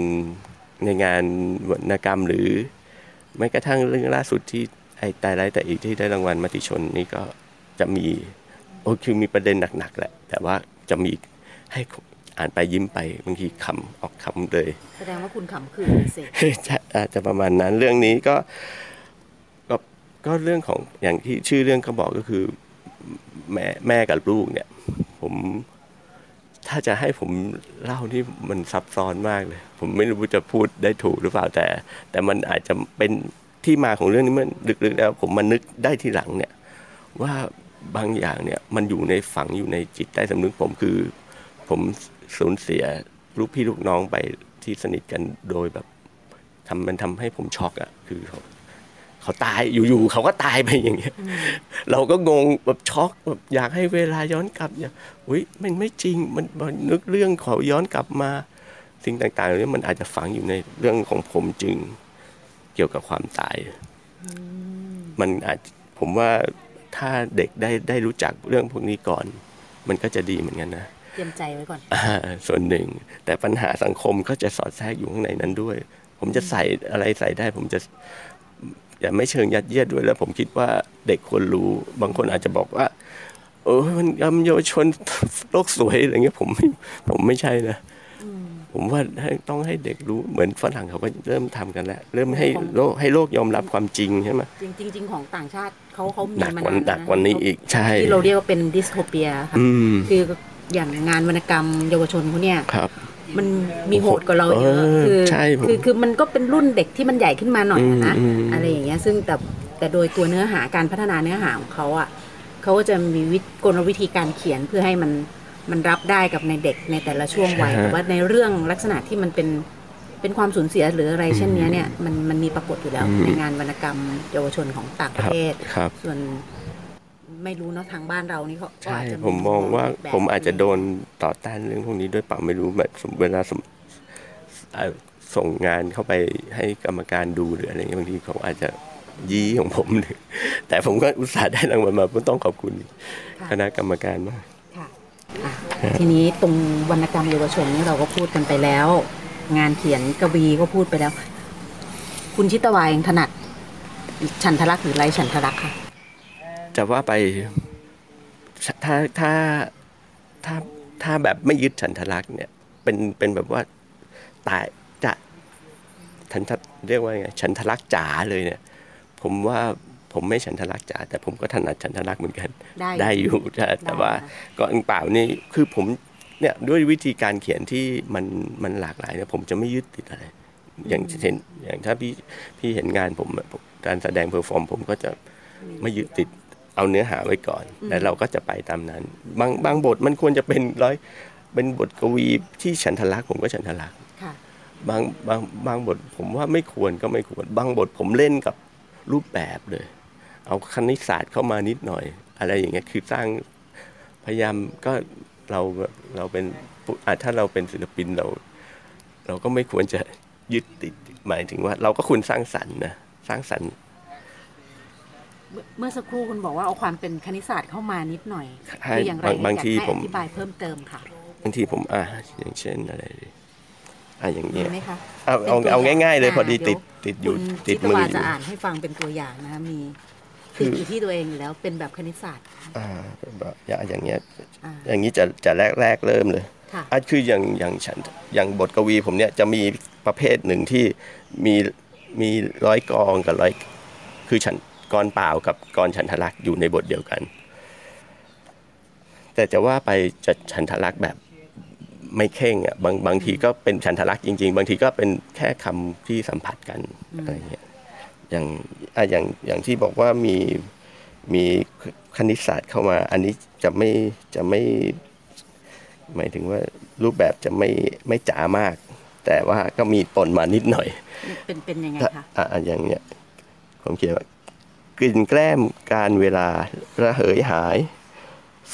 ในงานวรรณกรรมหรือแม้กระทั่งเรื่องล่าสุดที่ไอ้ตายไร้แต่อีกที่ได้รางวัลมติชนนี่ก็จะมีโอ้คือมีประเด็นหนักๆแหละ แต่ว่าจะมีให้อ่านไปยิ้มไปบางทีคำออกคำเลย แสดงว่าคุณขำคือพิเศษจะอาจจะประมาณนั้นเรื่องนี้ก็ ก็เรื่องของอย่างที่ชื่อเรื่องก็บอกก็คือ แม่แม่กับลูกเนี่ย ผมถ้าจะให้ผมเล่าที่มันซับซ้อนมากเลย ผมไม่รู้จะพูดได้ถูกหรือเปล่าแต่ แต่มันอาจจะเป็นที่มาของเรื่องนี้มันลึกๆแล้ว ผมมานึกได้ทีหลังเนี่ย ว่าบางอย่างเนี่ยมันอยู่ในฝังอยู่ในจิตใต้สำนึกผมคือ ผมสูญเสียลูกพี่ลูกน้องไปที่สนิทกันโดยแบบทำมันทำให้ผมช็อกอะคือ เขาเขาตายอยู่ๆเขาก็ตายไปอย่างเงี้ย เราก็งงแบบช็อกแบบอยากให้เวลาย้อนกลับอย่าอุ้ยมันไม่จริงมันมันนึกเรื่องเขาย้อนกลับมา สิ่งต่างๆเหล่านี้มันอาจจะฝังอยู่ในเรื่องของผมจึงเกี่ยวกับความตาย มันอาจผมว่าถ้าเด็กได้ได้รู้จักเรื่องพวกนี้ก่อน มันก็จะดีเหมือนกันนะเตรียมใจไว้ก่อนอ่าส่วนหนึ่ง แต่ปัญหาสังคมก็จะสอดแทรกอยู่ข้างในนั้นด้วย ผมจะใส่อะไรใส่ได้ ผมจะ อย่าไม่เชิงยัดเยียดด้วยแล้วผมคิดว่าเด็กควรรู้บางคนอาจจะบอกว่าเออมันยำเยาวชนโลกสวยอะไรเงี้ยผมไม่ผมไม่ใช่นะผมว่าให้ต้องให้เด็กรู้เหมือนฝรั่งเขาก็เริ่มทำกันแล้ว เริ่มให้โลกให้โลกยอมรับความจริงใช่ไหมจริงจริงๆของต่างชาติเขาเขามีหนักมากว่านาหนักกว่านี้อีกใช่ที่เราเรียกว่าเป็นดิสโทเปียค่ะอืมคืออย่างงานวรรณกรรมเยาวชนเขาเนี่ยครับ มันมีโหดกว่าเราเยอะเออคือใช่ผมคือคือมันก็เป็นรุ่นเด็กที่มันใหญ่ขึ้นมาหน่อยอะนะอืมอืมอะไรอย่างเงี้ยซึ่งแต่แต่โดยตัวเนื้อหาการพัฒนาเนื้อหาของเขาอะเขาก็จะมีวิธีกลวิธีการเขียนเพื่อให้มันมันรับได้กับในเด็กในแต่ละช่วงวัยใช่ฮะแต่ว่าในเรื่องลักษณะที่มันเป็นเป็นความสูญเสียหรืออะไรเช่นเนี้ยเนี่ยมันมันมีปรากฏอยู่แล้วในงานวรรณกรรมเยาวชนของต่างประเทศครับส่วน ไม่รู้เนาะทางบ้านเรานี่เขาก็ใช่อาจจะผมมองว่าแบบผมอาจจะโดนต่อต้านเรื่องพวกนี้ด้วยเปล่าไม่รู้แบบสมเวลาสมเอ่อส่งงานเข้าไปให้กรรมการดูหรืออะไรเงี้ยบางทีเขาอาจจะยี้ของผมหรือแต่ผมก็อุตส่าห์ได้รางวัลมาผมต้องขอบคุณค่ะคณะกรรมการมากค่ะอะทีนี้ตรงวรรณกรรมเยาวชนนี่เราก็พูดกันไปแล้ว งานเขียนกวีก็พูดไปแล้ว คุณชิตวายถนัด ฉันทลักษณ์หรือไรฉันทลักษณ์ค่ะ จะว่าไปถ้าถ้าถ้าถ้าแบบไม่ยึดฉันทลักษณ์เนี่ย เป็นเป็นแบบว่าตายจะฉันทะเรียกว่าไงฉันทลักษณ์จ๋าเลยเนี่ย ผมว่าผมไม่ฉันทลักษณ์จ๋าแต่ผมก็ถนัดฉันทลักษณ์เหมือนกัน ได้ได้อยู่แต่แต่ว่าได้ก็อังเปล่านี่คือผมเนี่ยด้วยวิธีการเขียนที่มันมันหลากหลายเนี่ยผมจะไม่ยึดติดอะไร อย่างเห็นอย่างถ้าพี่พี่เห็นงานผมอะผมการแสดง perform ผมก็จะไม่ยึดติด เอาเนื้อหาไว้ก่อนแต่เราก็จะไปตามนั้น บางบางบทมันควรจะเป็นร้อยเป็นบทกวีที่ฉันทลักษณ์ผมก็ฉันทลักษณ์ฮะบางบางบางบทผมว่าไม่ควรก็ไม่ควร บางบทผมเล่นกับรูปแบบเลย เอาคณิตศาสตร์เข้ามานิดหน่อย อะไรอย่างเงี้ยคือสร้างพยายามก็เราเราเป็นผู้อะถ้าเราเป็นศิลปินเรา เราก็ไม่ควรจะยึดติดหมายถึงว่า เราก็คุณสร้างสรรค์นะสร้างสรรค์ เมื่อสักครู่คุณบอกว่าเอาความเป็นคณิตศาสตร์เข้ามานิดหน่อยให้คืออย่างไรบางบางทีอยกให้ผมอธิบายเพิ่มเติมค่ะบางทีผมอะอย่างเช่นอะไรดีอะอย่างมีเงี้ยไหมคะเอาเอาป็นตัวเอาง่าย ๆ เลยพอดีาติดติดอยู่คุณติดจิตมือวาอยู่จะอ่านให้ฟังเป็นตัวอย่างนะคะมีคืติดออยู่ที่ตัวเองอยู่แล้วเป็นแบบคณิตศาสตร์อ่าแบบอย่างอย่างเงี้ยอ่าอย่างนี้จะจะแรกแรกเริ่มเลยค่ะอะคืออย่างอย่างฉันอย่างบทกวีผมเนี่ยจะมีประเภทหนึ่งที่มีมีร้อยกองกับร้อยคือฉัน กรเปล่ากับกรฉันทลักษณ์อยู่ในบทเดียวกัน แต่จะว่าไปจะฉันทลักษณ์แบบไม่เข่งอะบางบางทีก็เป็นฉันทลักษณ์จริง ๆ บางทีก็เป็นแค่คำที่สัมผัสกันอะไรเงี้ยอย่างอะอย่างอย่างที่บอกว่ามีมีคณิตศาสตร์เข้ามา อันนี้จะไม่จะไม่ หมายถึงว่ารูปแบบจะไม่ไม่จ๋ามาก แต่ว่าก็มีปนมานิดหน่อย เป็นเป็นยังไงถ้าคะอะอะอย่างเนี้ยผมเขียนว่า กลิ่นแกล้มการเวลาระเหยหาย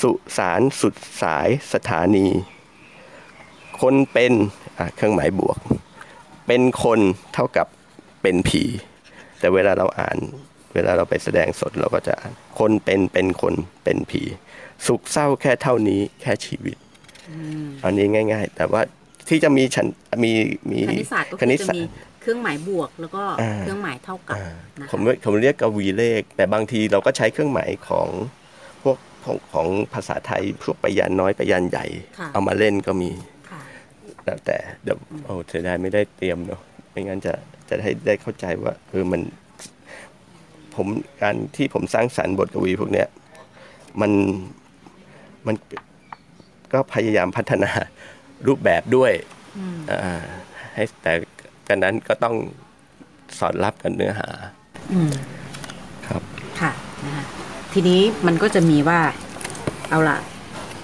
สุสารสุดสายสถานี คนเป็นอะเครื่องหมายบวก เป็นคนเท่ากับเป็นผี แต่เวลาเราอ่าน เวลาเราไปแสดงสดเราก็จะอ่านคนเป็นเป็นคนเป็นผี สุขเศร้าแค่เท่านี้แค่ชีวิตอันนี้ง่าย ๆ แต่ว่าที่จะมีฉันมีมีคณิตศาสตร์ ก็คคือณิตจะศาสตมีร์เครื่องหมายบวกแล้วก็อ่าเครื่องหมายเท่ากับอ่านะคะผมผมเรียกกวีเลข แต่บางทีเราก็ใช้เครื่องหมายของพวกของของภาษาไทยพวกไปยันน้อยไปยันใหญ่ค่ะเอามาเล่นก็มีค่ะแล้วแต่เดี๋ยวโอ้เสียดายไม่ได้เตรียมเนาะไม่งั้นจะจะให้ได้เข้าใจว่าเออมันผมการที่ผมสร้างสรรค์บทกวีพวกเนี้ยมันมันก็พยายามพัฒนารูปแบบด้วยอ่าให้แต่ กันนั้นก็ต้องสอดรับกับเนื้อหาอืมครับค่ะนะคะทีนี้มันก็จะมีว่าเอาละ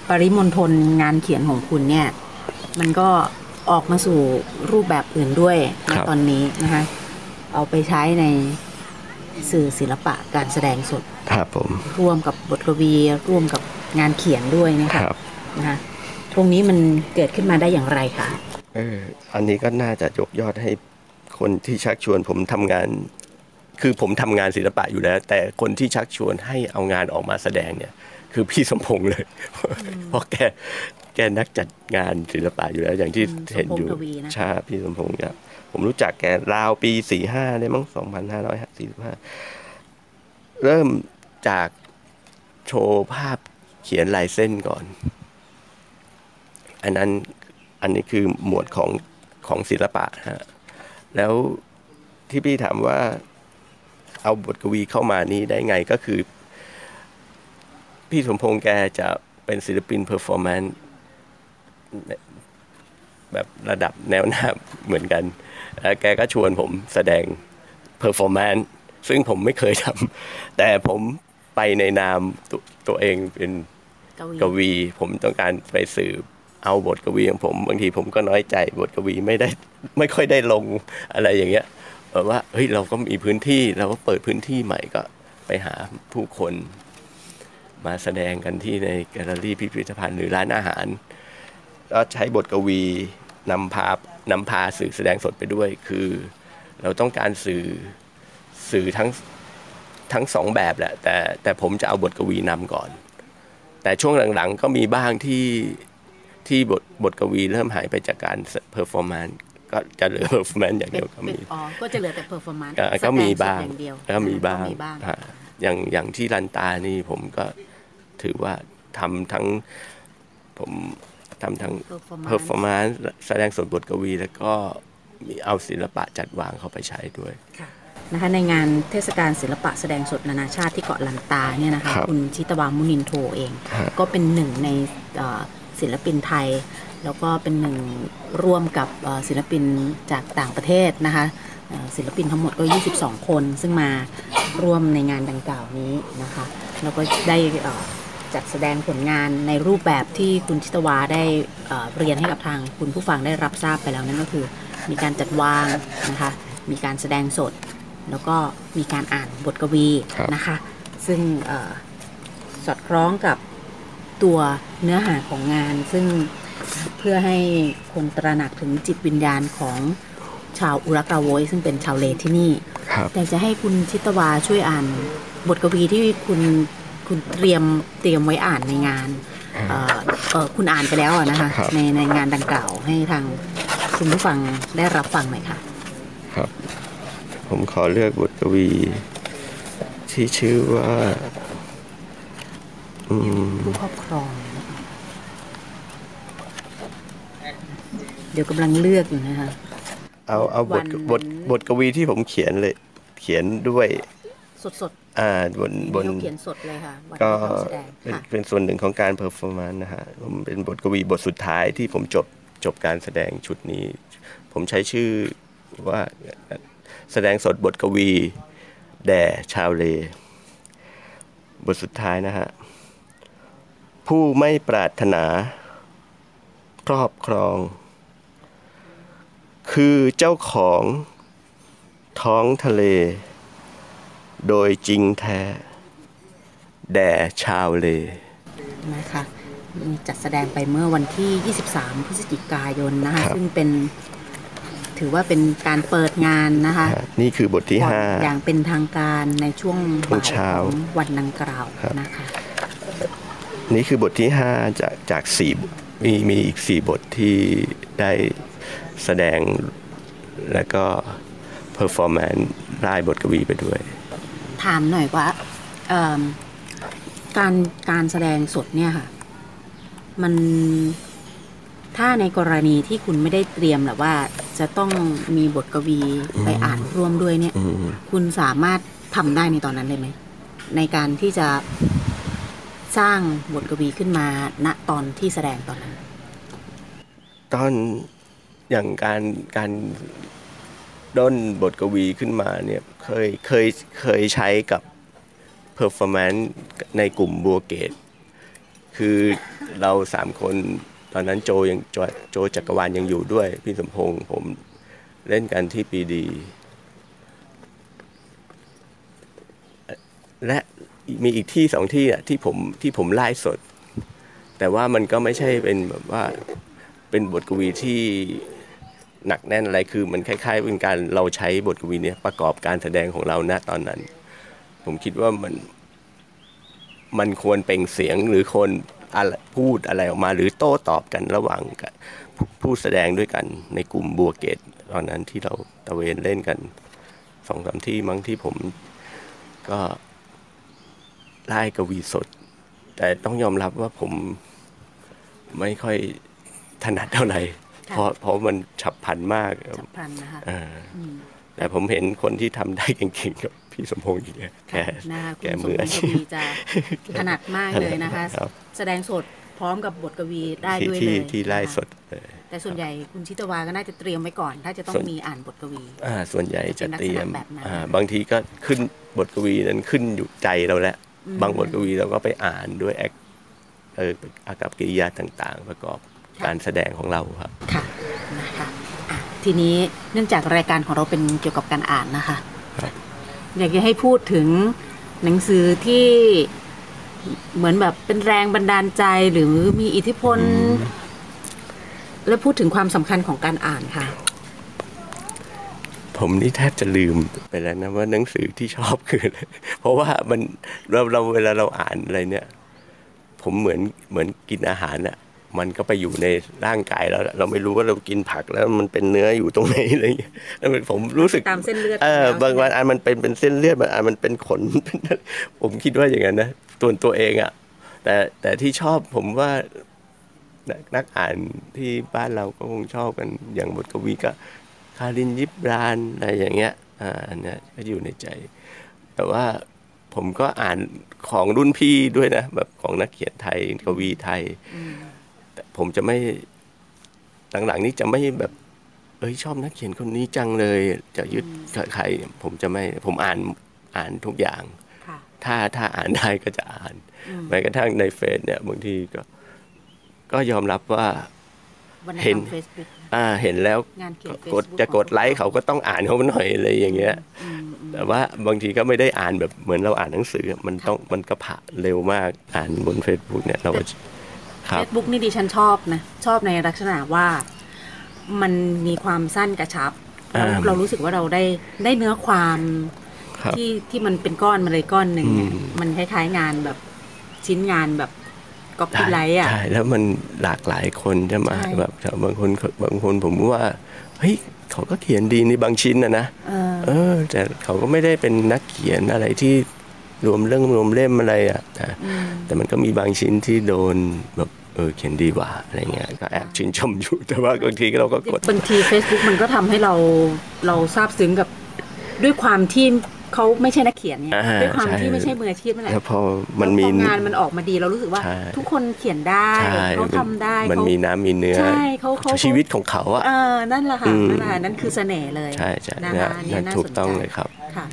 ปริมณฑลงานเขียนของคุณเนี่ย มันก็ออกมาสู่รูปแบบอื่นด้วยนะครับตอนนี้นะคะเอาไปใช้ในสื่อศิลปะการแสดงสดครับผมร่วมกับบทกวีร่วมกับงานเขียนด้วยนะคคะรับนะคะตรงนี้มันเกิดขึ้นมาได้อย่างไรคะ เอออันนี้ก็น่าจะยกยอดให้คนที่ชักชวนผมทำงาน คือผมทำงานศิลปะอยู่แล้ว แต่คนที่ชักชวนให้เอางานออกมาแสดงเนี่ย คือพี่สมพงษ์เลย เพราะแกแกนักจัดงานศิลปะอยู่แล้ว อย่างที่อืมเห็นอยู่สมพงษ์ทวีนะใช่พี่สมพงษ์เนี่ยผมรู้จักแกราวปีสี่ห้าได้มั้งสองพันห้าร้อยสี่สิบห้าเริ่มจากโชว์ภาพเขียนลายเส้นก่อน อันนั้น อันนี้คือหมวดของของศิลปะฮะแล้วที่พี่ถามว่าเอาบทกวีเข้ามานี้ได้ไงก็คือ พี่สมพงษ์แกจะเป็นศิลปิน performance แบบระดับแนวหน้าเหมือนกัน แล้วแกก็ชวนผมแสดง performance ซึ่งผมไม่เคยทำแต่ผมไปในนามตตัวเองเป็นกวีกวีผมต้องการไปสืบ เอาบทกวีของผม บางทีผมก็น้อยใจบทกวีไม่ได้ไม่ค่อยได้ลงอะไรอย่างเงี้ยแบบว่าเฮ้ยเราก็มีพื้นที่เราก็เปิดพื้นที่ใหม่ก็ไปหาผู้คนมาแสดงกันที่ในแกลเลอรี่พิพิธภัณฑ์หรือร้านอาหาร ก็ใช้บทกวีนำพานำพาสื่อแสดงสดไปด้วย คือเราต้องการสื่อสื่อทั้งทั้งสองแบบแหละแต่แต่ผมจะเอาบทกวีนำก่อน แต่ช่วงหลังๆก็มีบ้างที่ ที่บทบทกวีเริ่มหายไปจากการ performance ก็จะเหลือ performance อย่างเป็นเดียวก็เป็นมีอ๋อก็จะเหลือแต่ performance ก็ก็มีบ้างอย่างเดียวก็มีบ้างก็มีบ้างฮะอย่างอย่างที่ลันตานี่ผมก็ถือว่าทำทั้งผมทำทั้ง performance performanceนซ์แสดงสดบทกวี แล้วก็มีเอาศิลปะจัดวางเข้าไปใช้ด้วยนะคะในงานเทศกาลศิลปะแสดงสดนานาชาติที่เกาะลันตาเนี่ยนะคะครับคุณชิตวามุนินโทเองฮะก็เป็นหนึ่งในเอ่อ ศิลปินไทย แล้วก็เป็นหนึ่งร่วมกับศิลปินจากต่างประเทศนะคะศิลปินทั้งหมดก็ 22 คน ซึ่งมาร่วมในงานดังกล่าวนี้นะคะ แล้วก็ได้จัดแสดงผลงานในรูปแบบที่คุณชิตวาได้เรียนให้กับทางคุณผู้ฟังได้รับทราบไปแล้วนั่นก็คือ มีการจัดวางนะคะ มีการแสดงสด แล้วก็มีการอ่านบทกวีนะคะ ซึ่งออสอดคล้องกับ ตัวเนื้อหาของงาน ซึ่งเพื่อให้คนตระหนักถึงจิตวิญญาณของชาวอุรักราโวยซึ่งเป็นชาวเลที่นี่ครับแต่จะให้คุณชิตวาช่วยอ่าน บทกวีที่คุณคุณเตรียมเตรียมไว้อ่านในงานเอ่อเอ่อคุณอ่านไปแล้วอะนะคะครับในในงานดังกล่าวให้ทางคุณผู้ฟังได้รับฟังหน่อยค่ะครับ ผมขอเลือกบทกวี ที่ชื่อว่าอืม ผู้ครอบครอง เดี๋ยวกำลังเลือกอยู่นะคะ เอาเอาบวัทนบทบทกวีที่ผมเขียนเลย เขียนด้วยสดสดอ่าบนๆบนที่เขาเขียนสดเลยค่ะวันก็ที่เขาแสดงเป็นค่ะเป็นส่วนหนึ่งของการ performance นะฮะผมเป็นบทกวีบทสุดท้ายที่ผมจบจบการแสดงชุดนี้ ผมใช้ชื่อว่าแสดงสดบทกวี แด่ชาวเล บทสุดท้ายนะฮะ ผู้ไม่ปรารถนา ครอบครอง คือเจ้าของ ท้องทะเล โดยจริงแท้ แด่ชาวเล นะคะมีจัดแสดงไปเมื่อวันที่ 23 พฤศจิกายนนะคะครับซึ่งเป็นถือว่าเป็นการเปิดงานนะคะ นี่คือบทที่ก่อนห้าอย่างเป็นทางการในช่วงช่วงบ่ายเช้าของวันดังกล่าวครับนะคะ นี่คือบทที่ห้าจากจากสี่มีมีอีกสี่บทที่ได้แสดงแล้วก็ performance ร่ายบทกวีไปด้วย ถามหน่อยว่าเอิ่มการการแสดงสดเนี่ยค่ะ มันถ้าในกรณีที่คุณไม่ได้เตรียมแบบว่า จะต้องมีบทกวีไปอ่านร่วมด้วยเนี่ยอืมคุณสามารถทำได้ในตอนนั้นเลยไหม ในการที่จะ สร้างบทกวีขึ้นมาณตอนที่แสดงตอนนั้น ตอนอย่างการการด้นบทกวีขึ้นมาเนี่ยเคยเคยเคยใช้กับ performance ในกลุ่มบัวเกต คือเราสามคนตอนนั้นโจยังโจโจจักรวาลยังอยู่ด้วย พี่สมพงษ์ผมเล่นกันที่ปีดี และ มีอีกที่สองที่อะที่ผมที่ผมไล่สด แต่ว่ามันก็ไม่ใช่เป็นแบบว่าเป็นบทกวีที่หนักแน่นอะไรคือมันคล้ายๆเป็นการเราใช้บทกวีเนี้ยประกอบการแสดงของเราณตอนนั้น ผมคิดว่ามันมันควรเป่งเสียงหรือคนอพูดอะไรออกมา หรือโต้ตอบกันระหว่างกผู้แสดงด้วยกันในกลุ่มบัวเกตตอนนั้นที่เราตะเวนเล่นกันสองสามที่มั้งที่ผมก็ ล่กวีสด แต่ต้องยอมรับว่าผมไม่ค่อยถนัดเท่าไหร่ค่ะเพราะเพราะมันฉับพลันมากฉับพลันนะคะเอออแต่ผมเห็นคนที่ทำได้เก่งๆกับพี่สมพงษ์อย่างเงี้ยแกนะคะคุแกณสมมือพอางษ์กชีวีพจะถนัดมากเลยนะคะครับแสดงสดพร้อมกับบทกวีได้ที่ด้วยที่เลยที่ไล่นะคะสดเออแต่ส่วนใหญ่คุณชิตวาก็น่าจะเตรียมไว้ก่อน ถ้าจะต้องส่วนมีอ่านบทกวี อ่า ส่วนใหญ่จะเตรียมเป็นลักษณะแบบนั้นอ่าบางทีก็ขึ้นบทกวีนั้นขึ้นอยู่ใจเราแล้วอืม บางบทกวีเราก็ไปอ่านด้วยแอคเอออากับกิริยาต่างๆ ประกอบการแสดงของเราครับ ค่ะนะคะอะทีนี้เนื่องจากรายการของเราเป็นเกี่ยวกับการอ่านนะคะครับอยากจะให้พูดถึงหนังสือที่เหมือนแบบเป็นแรงบันดาลใจหรือมีอิทธิพล และพูดถึงความสำคัญของการอ่านค่ะ ผมนี่แทบจะลืมไปแล้วนะว่าหนังสือที่ชอบคืออะไรเพราะว่ามันเราเราเวลาเราอ่านอะไรเนี่ย ผมเหมือนเหมือนกินอาหารอะมันก็ไปอยู่ในร่างกายแล้ว เราไม่รู้ว่าเรากินผักแล้วมันเป็นเนื้ออยู่ตรงไหนอะไรอย่างเงี้ยแล้วมันผมรู้สึกตามเส้นเลือดเออแล้วบางวันอันมันเป็นเป็นเส้นเลือดบางอันมันเป็นขนผมคิดว่าอย่างนั้นนะตัวตัวเองอะแต่แต่ที่ชอบผมว่านักนักอ่านที่บ้านเราก็คงชอบกันอย่างบทกวีก็ คารินยิบรานอะไรอย่างเงี้ยอ่าอันเนี้ยก็อยู่ในใจ แต่ว่าผมก็อ่านของรุ่นพี่ด้วยนะ แบบของนักเขียนไทยกวีไทย แต่ผมจะไม่หลังๆนี้จะไม่แบบ เอ้ยชอบนักเขียนคนนี้จังเลย จะยึดกับใครผมจะไม่ ผมอ่านอ่านทุกอย่างค่ะถ้าถ้าอ่านได้ก็จะอ่านอืมแม้กระทั่งในเฟซเนี่ยบางทีก็ ก็ยอมรับว่าวันเห็นั้นนเฟซบุ๊ก อ่าเห็นแล้วงานเขียนกด Facebook จะกดไลค์เขาก็ต้องอ่านเขาหน่อยอะไรอย่างเงี้ยแต่ว่าบางทีก็ไม่ได้อ่านแบบเหมือนเราอ่านหนังสือมันต้องมันก็ผ่าเร็วมากอ่านบน Facebook เนี่ยเราก็ครัเฟบซบุ๊กนี่ดิฉันชอบนะ ชอบในลักษณะว่ามันมีความสั้นกระชับ เราอ่าเรารู้สึกว่าเราได้ได้เนื้อความครับที่ที่มันเป็นก้อนมาเลยก้อนหนึ่งเนี่ยอืมมันคล้ายๆงานแบบชิ้นงานแบบ ก๊อปปี้ไลท์อะใช่แล้วมันหลากหลายคนจะมาใช่แบบบางคนบางคนผมว่าเฮ้ยเขาก็เขียนดีในบางชิ้นนะนะเออเออ แต่เขาก็ไม่ได้เป็นนักเขียนอะไรที่รวมเรื่องรวมเล่มอะไรอะแต่แต่มันก็มีบางชิ้นที่โดนแบบเออเขียนดีกว่าอะไรเงี้ยก็แอบชื่นชมอยู่แต่ว่าบางทีเราก็กดบางที Facebook มันก็ทำให้เราเราซาบซึ้งกับด้วยความที่ เขาไม่ใช่นักเขียนไงอ่าด้วยความใช่ที่ไม่ใช่มืออาชีพนั่นแหละแล้วพอมันมีแล้วพองานมันออกมาดีเรารู้สึกว่าใช่ทุกคนเขียนได้ใช่เขาทำได้มันเขามีน้ำมีเนื้อใช่เขาเขาชีวิตของเขาอะเออนั่นแหละค่ะอืมนั่นแหละนั่นคือเสน่ห์เลยใช่ใช่นะเนี่ยคะอันนี้นั่นน่าถูกสนต้องใจเลยครับค่ะ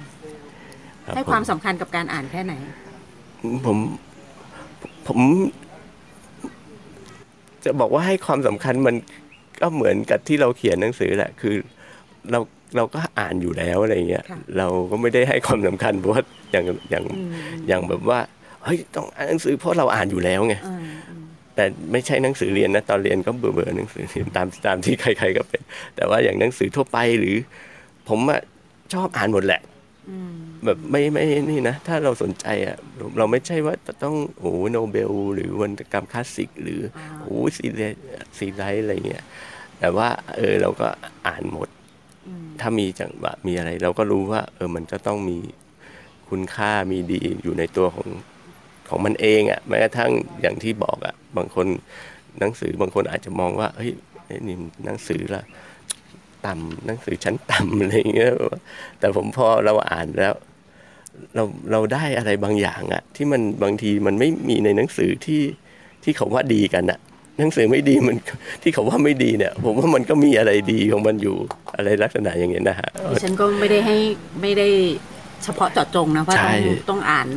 รับให้ความสำคัญกับการอ่านแค่ไหน ผมผม จะบอกว่าให้ความสำคัญมันก็เหมือนกับที่เราเขียนหนังสือแหละ คือเรา เราก็อ่านอยู่แล้วอะไรเงี้ยค่ะเราก็ไม่ได้ให้ความสำคัญเพราะว่าอย่างอย่างอย่างแบบว่าเฮ้ยต้องอ่านหนังสือเพราะเราอ่านอยู่แล้วไงเอออืมแต่ไม่ใช่หนังสือเรียนนะตอนเรียนก็เบื่อเบื่อๆหนังสือเรียนตามตามที่ใคร ๆ ก็เป็น แต่ว่าอย่างหนังสือทั่วไปหรือ ผมอะชอบอ่านหมดแหละอืมแบบไม่ไม่นี่นะ ถ้าเราสนใจอะเราเราไม่ใช่ว่าจะต้องโอ้โหโนเบล หรือวรรณกรรมคลาสสิก หรืออาโอ้โหซีเรียซีไรต์อะไรเงี้ยแต่ว่าเออเราก็อ่านหมดอืม ถ้ามีจังหวะมีอะไร เราก็รู้ว่า เออมันก็ต้องมีคุณค่ามีดีอยู่ในตัวของของมันเองอะ่ะแม้กระทั่งอย่างที่บอกอะ่ะ บางคนหนังสือบางคนอาจจะมองว่าเฮ้ยนี่หนังสือละต่ำหนังสือชั้นต่ำอะไรเงี้ยแต่ผมพอเราอ่านแล้ว เราเราได้อะไรบางอย่างอะที่มันบางทีมันไม่มีในหนังสือที่ที่เขาว่าดีกันอะ หนังสือไม่ดีมันที่เขาว่าไม่ดีเนี่ย ผมว่ามันก็มีอะไรดีของมันอยู่อะไรลักษณะอย่างเงี้ยนะฮะดิฉันก็ไม่ได้ให้ไม่ได้เฉพาะเจาะจงนะว่าใช่ต้องต้องอ่าน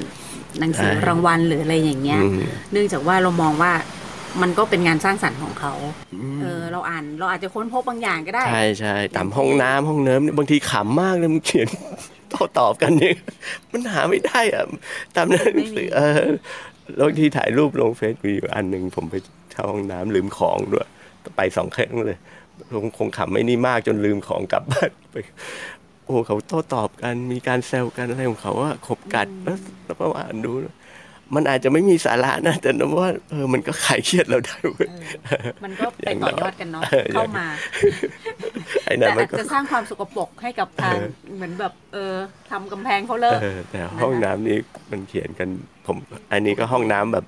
หนังสือใช่รางวัลหรืออะไรอย่างเงี้ยอืมเนื่องจากว่าเรามองว่ามันก็เป็นงานสร้างสรรค์ของเขา เออ เราอ่านเราอาจจะค้นพบบางอย่างก็ได้ ใช่ใช่ตามห้องน้ำห้องเนิ้มเนี่ยบางทีขำมากเลยมันเขียนโต้ตอบกันเนี่ยมันหาไม่ได้อะตามหนังสือเออแล้วบางทีถ่ายรูปลงเฟซมีอยู่อันหนึ่งผมไป เข้าห้องน้ำลืมของด้วยไปสองครั้งเลยคงคงขำไม่นี่มากจนลืมของกลับบ้านไปโอ้เขาโต้ตอบกันมีการแซวกันอะไรของเขาว่าขบกัดแล้วแล้วก็อ่านดู มันอาจจะไม่มีสาระนะแต่นะว่าเออมันก็คลายเครียดเราได้เว้ยมันก็ไปต่อยอดกันเนาะเอออย่างเข้ามาไอ้นั่แต่นมัอานจก็จะสร้างความสกปรกให้กับทางเออเหมือนแบบเออทำกำแพงเขาเลิกเออแต่ห้องน้ำนี้มันเขียนกันผม อันนี้ก็ห้องน้ำแบบ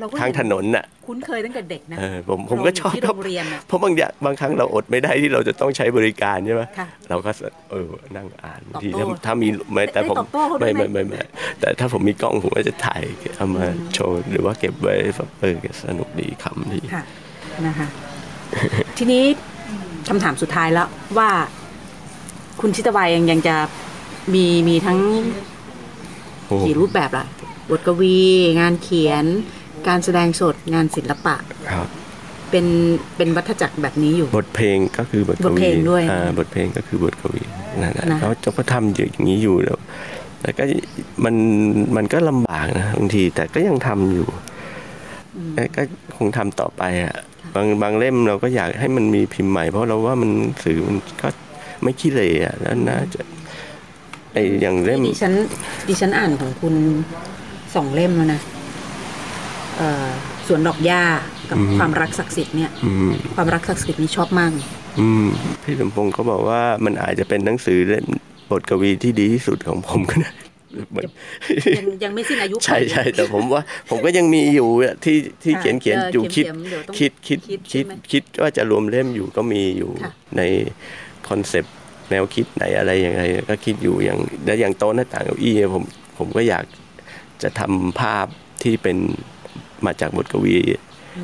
เราก็ทางถนนน่ะ คุ้นเคยตั้งแต่เด็กนะเออผมผมก็ชอบเรายู่ที่โรงเรียนน่ะเพราะบางอย่างบางครั้งเราอดไม่ได้ที่เราจะต้องใช้บริการใช่ไหมค่ะเราก็เออนั่งอ่านตอบทีโต้ถ้าถ้ามีไม่แต่ผมได้ตอบโต้เขาด้วยไม่ไหมไม่ไม่ไม่แต่ถ้าผมมีกล้องผมก็จะถ่ายเอามาโชว์หรือว่าเก็บไว้แบบเออสนุกดีขำดีค่ะนะคะทีนี้คำถามสุดท้ายแล้วว่าคุณชิตวายยังยังจะมีมีทั้งโอ้กี่รูปแบบล่ะบทกวี งานเขียน การแสดงสดงานศิลปะครับเป็นเป็นวัฏจักรแบบนี้อยู่ บทเพลงก็คือบทกบทเพวีลงด้วยอ่าบทเพลงก็คือบทกวีนั่นแหละนะเขาจะก็ทำอยู่อย่างนี้อยู่แล้วแต่ก็มันมันก็ลำบากนะบางทีแต่ก็ยังทำอยู่แต่ก็คงทำต่อไปอะบางบางเล่มเราก็อยากให้มันมีพิมพ์ใหม่ เพราะเราว่ามันหนังสือมันก็ไม่ขี้เหร่อะแล้วน่าจะไออย่างเล่มดิฉันดิฉันอ่านของคุณสองเล่มแล้วนะเอ่อ สวนดอกหญ้ากับความรักศักดิ์สิทธิ์เนี่ยอืมความรักศักดิ์สิทธิ์นี่ชอบมากอืมพี่สมพงศ์ก็บอกว่ามันอาจจะเป็นหนังสือเล่มบทกวีที่ดีที่สุดของผมก็ได้เหมือนยังยังไม่สิ้นอายุ ใช่ใช่แต่ผมว่า ผมก็ยังมีอยู่อะที่ที่ค่ะเขียนเขียนเอออยู่คิดเขียนๆเดี๋ยวต้องคิดคิดคิดคิดใช่ไหมคิดว่าจะรวมเล่มอยู่ก็มีอยู่ค่ะในคอนเซปต์แนวคิดไหนอะไรยังไงก็คิดอยู่อย่างแล้วอย่างโต๊ะหน้าต่างเก้าอี้เนี่ยผมผมก็อยากจะทำภาพที่เป็น มาจากบทกวี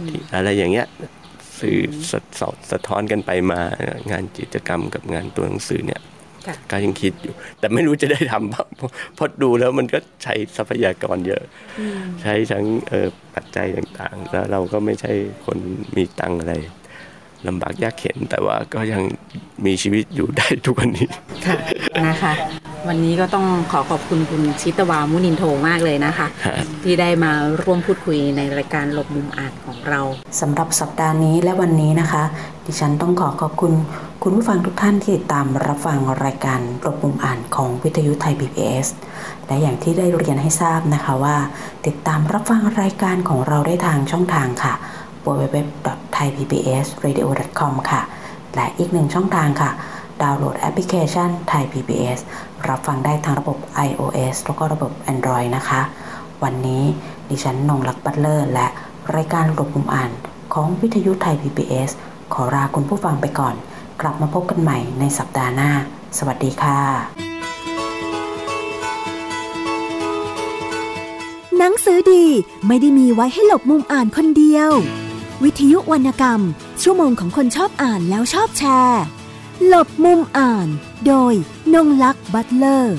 ที่อะไรอย่างเงี้ยสื่อสะสะสะท้อนกันไปมางานกิจกรรมกับงานตัวหนังสือเนี่ยค่ะก็ยังคิดอยู่ แต่ไม่รู้จะได้ทำบ้างเพราะเพราะดูแล้วมันก็ใช้ทรัพยากรเยอะ ใช้ทั้งเอ่อปัจจัยต่างๆ แล้วเราก็ไม่ใช่คนมีตังค์อะไรลำบากยากเข็นแต่ว่าก็ยังมีชีวิตอยู่ได้ทุกวันนี้ค่ะนะคะ วันนี้ก็ต้องขอขอบคุณคุณชิตวามุนินโทมากเลยนะคะครับที่ได้มาร่วมพูดคุยในรายการหลบมุมอ่านของเราสำหรับสัปดาห์นี้และวันนี้นะคะ ดิฉันต้องขอขอบคุณคุณผู้ฟังทุกท่านที่ติดตามรับฟังรายการรบมุมอ่านของวิทยุไทย PBS และอย่างที่ได้เรียนให้ทราบนะคะว่า ติดตามรับฟังรายการของเราได้ทางช่องทางค่ะ www.thaipbsradio.com ค่ะ และอีกหนึ่งช่องทางค่ะ ดาวน์โหลดแอปพลิเคชัน Thai PBS รับฟังได้ทางระบบ iOS แล้วก็ระบบ Android นะคะ วันนี้ดิฉันนงลักษณ์บัตเลอร์ และรายการหลบมุมอ่านของวิทยุไทย PBS ขอลาคุณผู้ฟังไปก่อน กลับมาพบกันใหม่ในสัปดาห์หน้า สวัสดีค่ะ หนังสือดีไม่ได้มีไว้ให้หลบมุมอ่านคนเดียว วิทยุวรรณกรรม ชั่วโมงของคนชอบอ่านแล้วชอบแชร์ หลบมุมอ่าน โดยนงลักษ์บัตเลอร์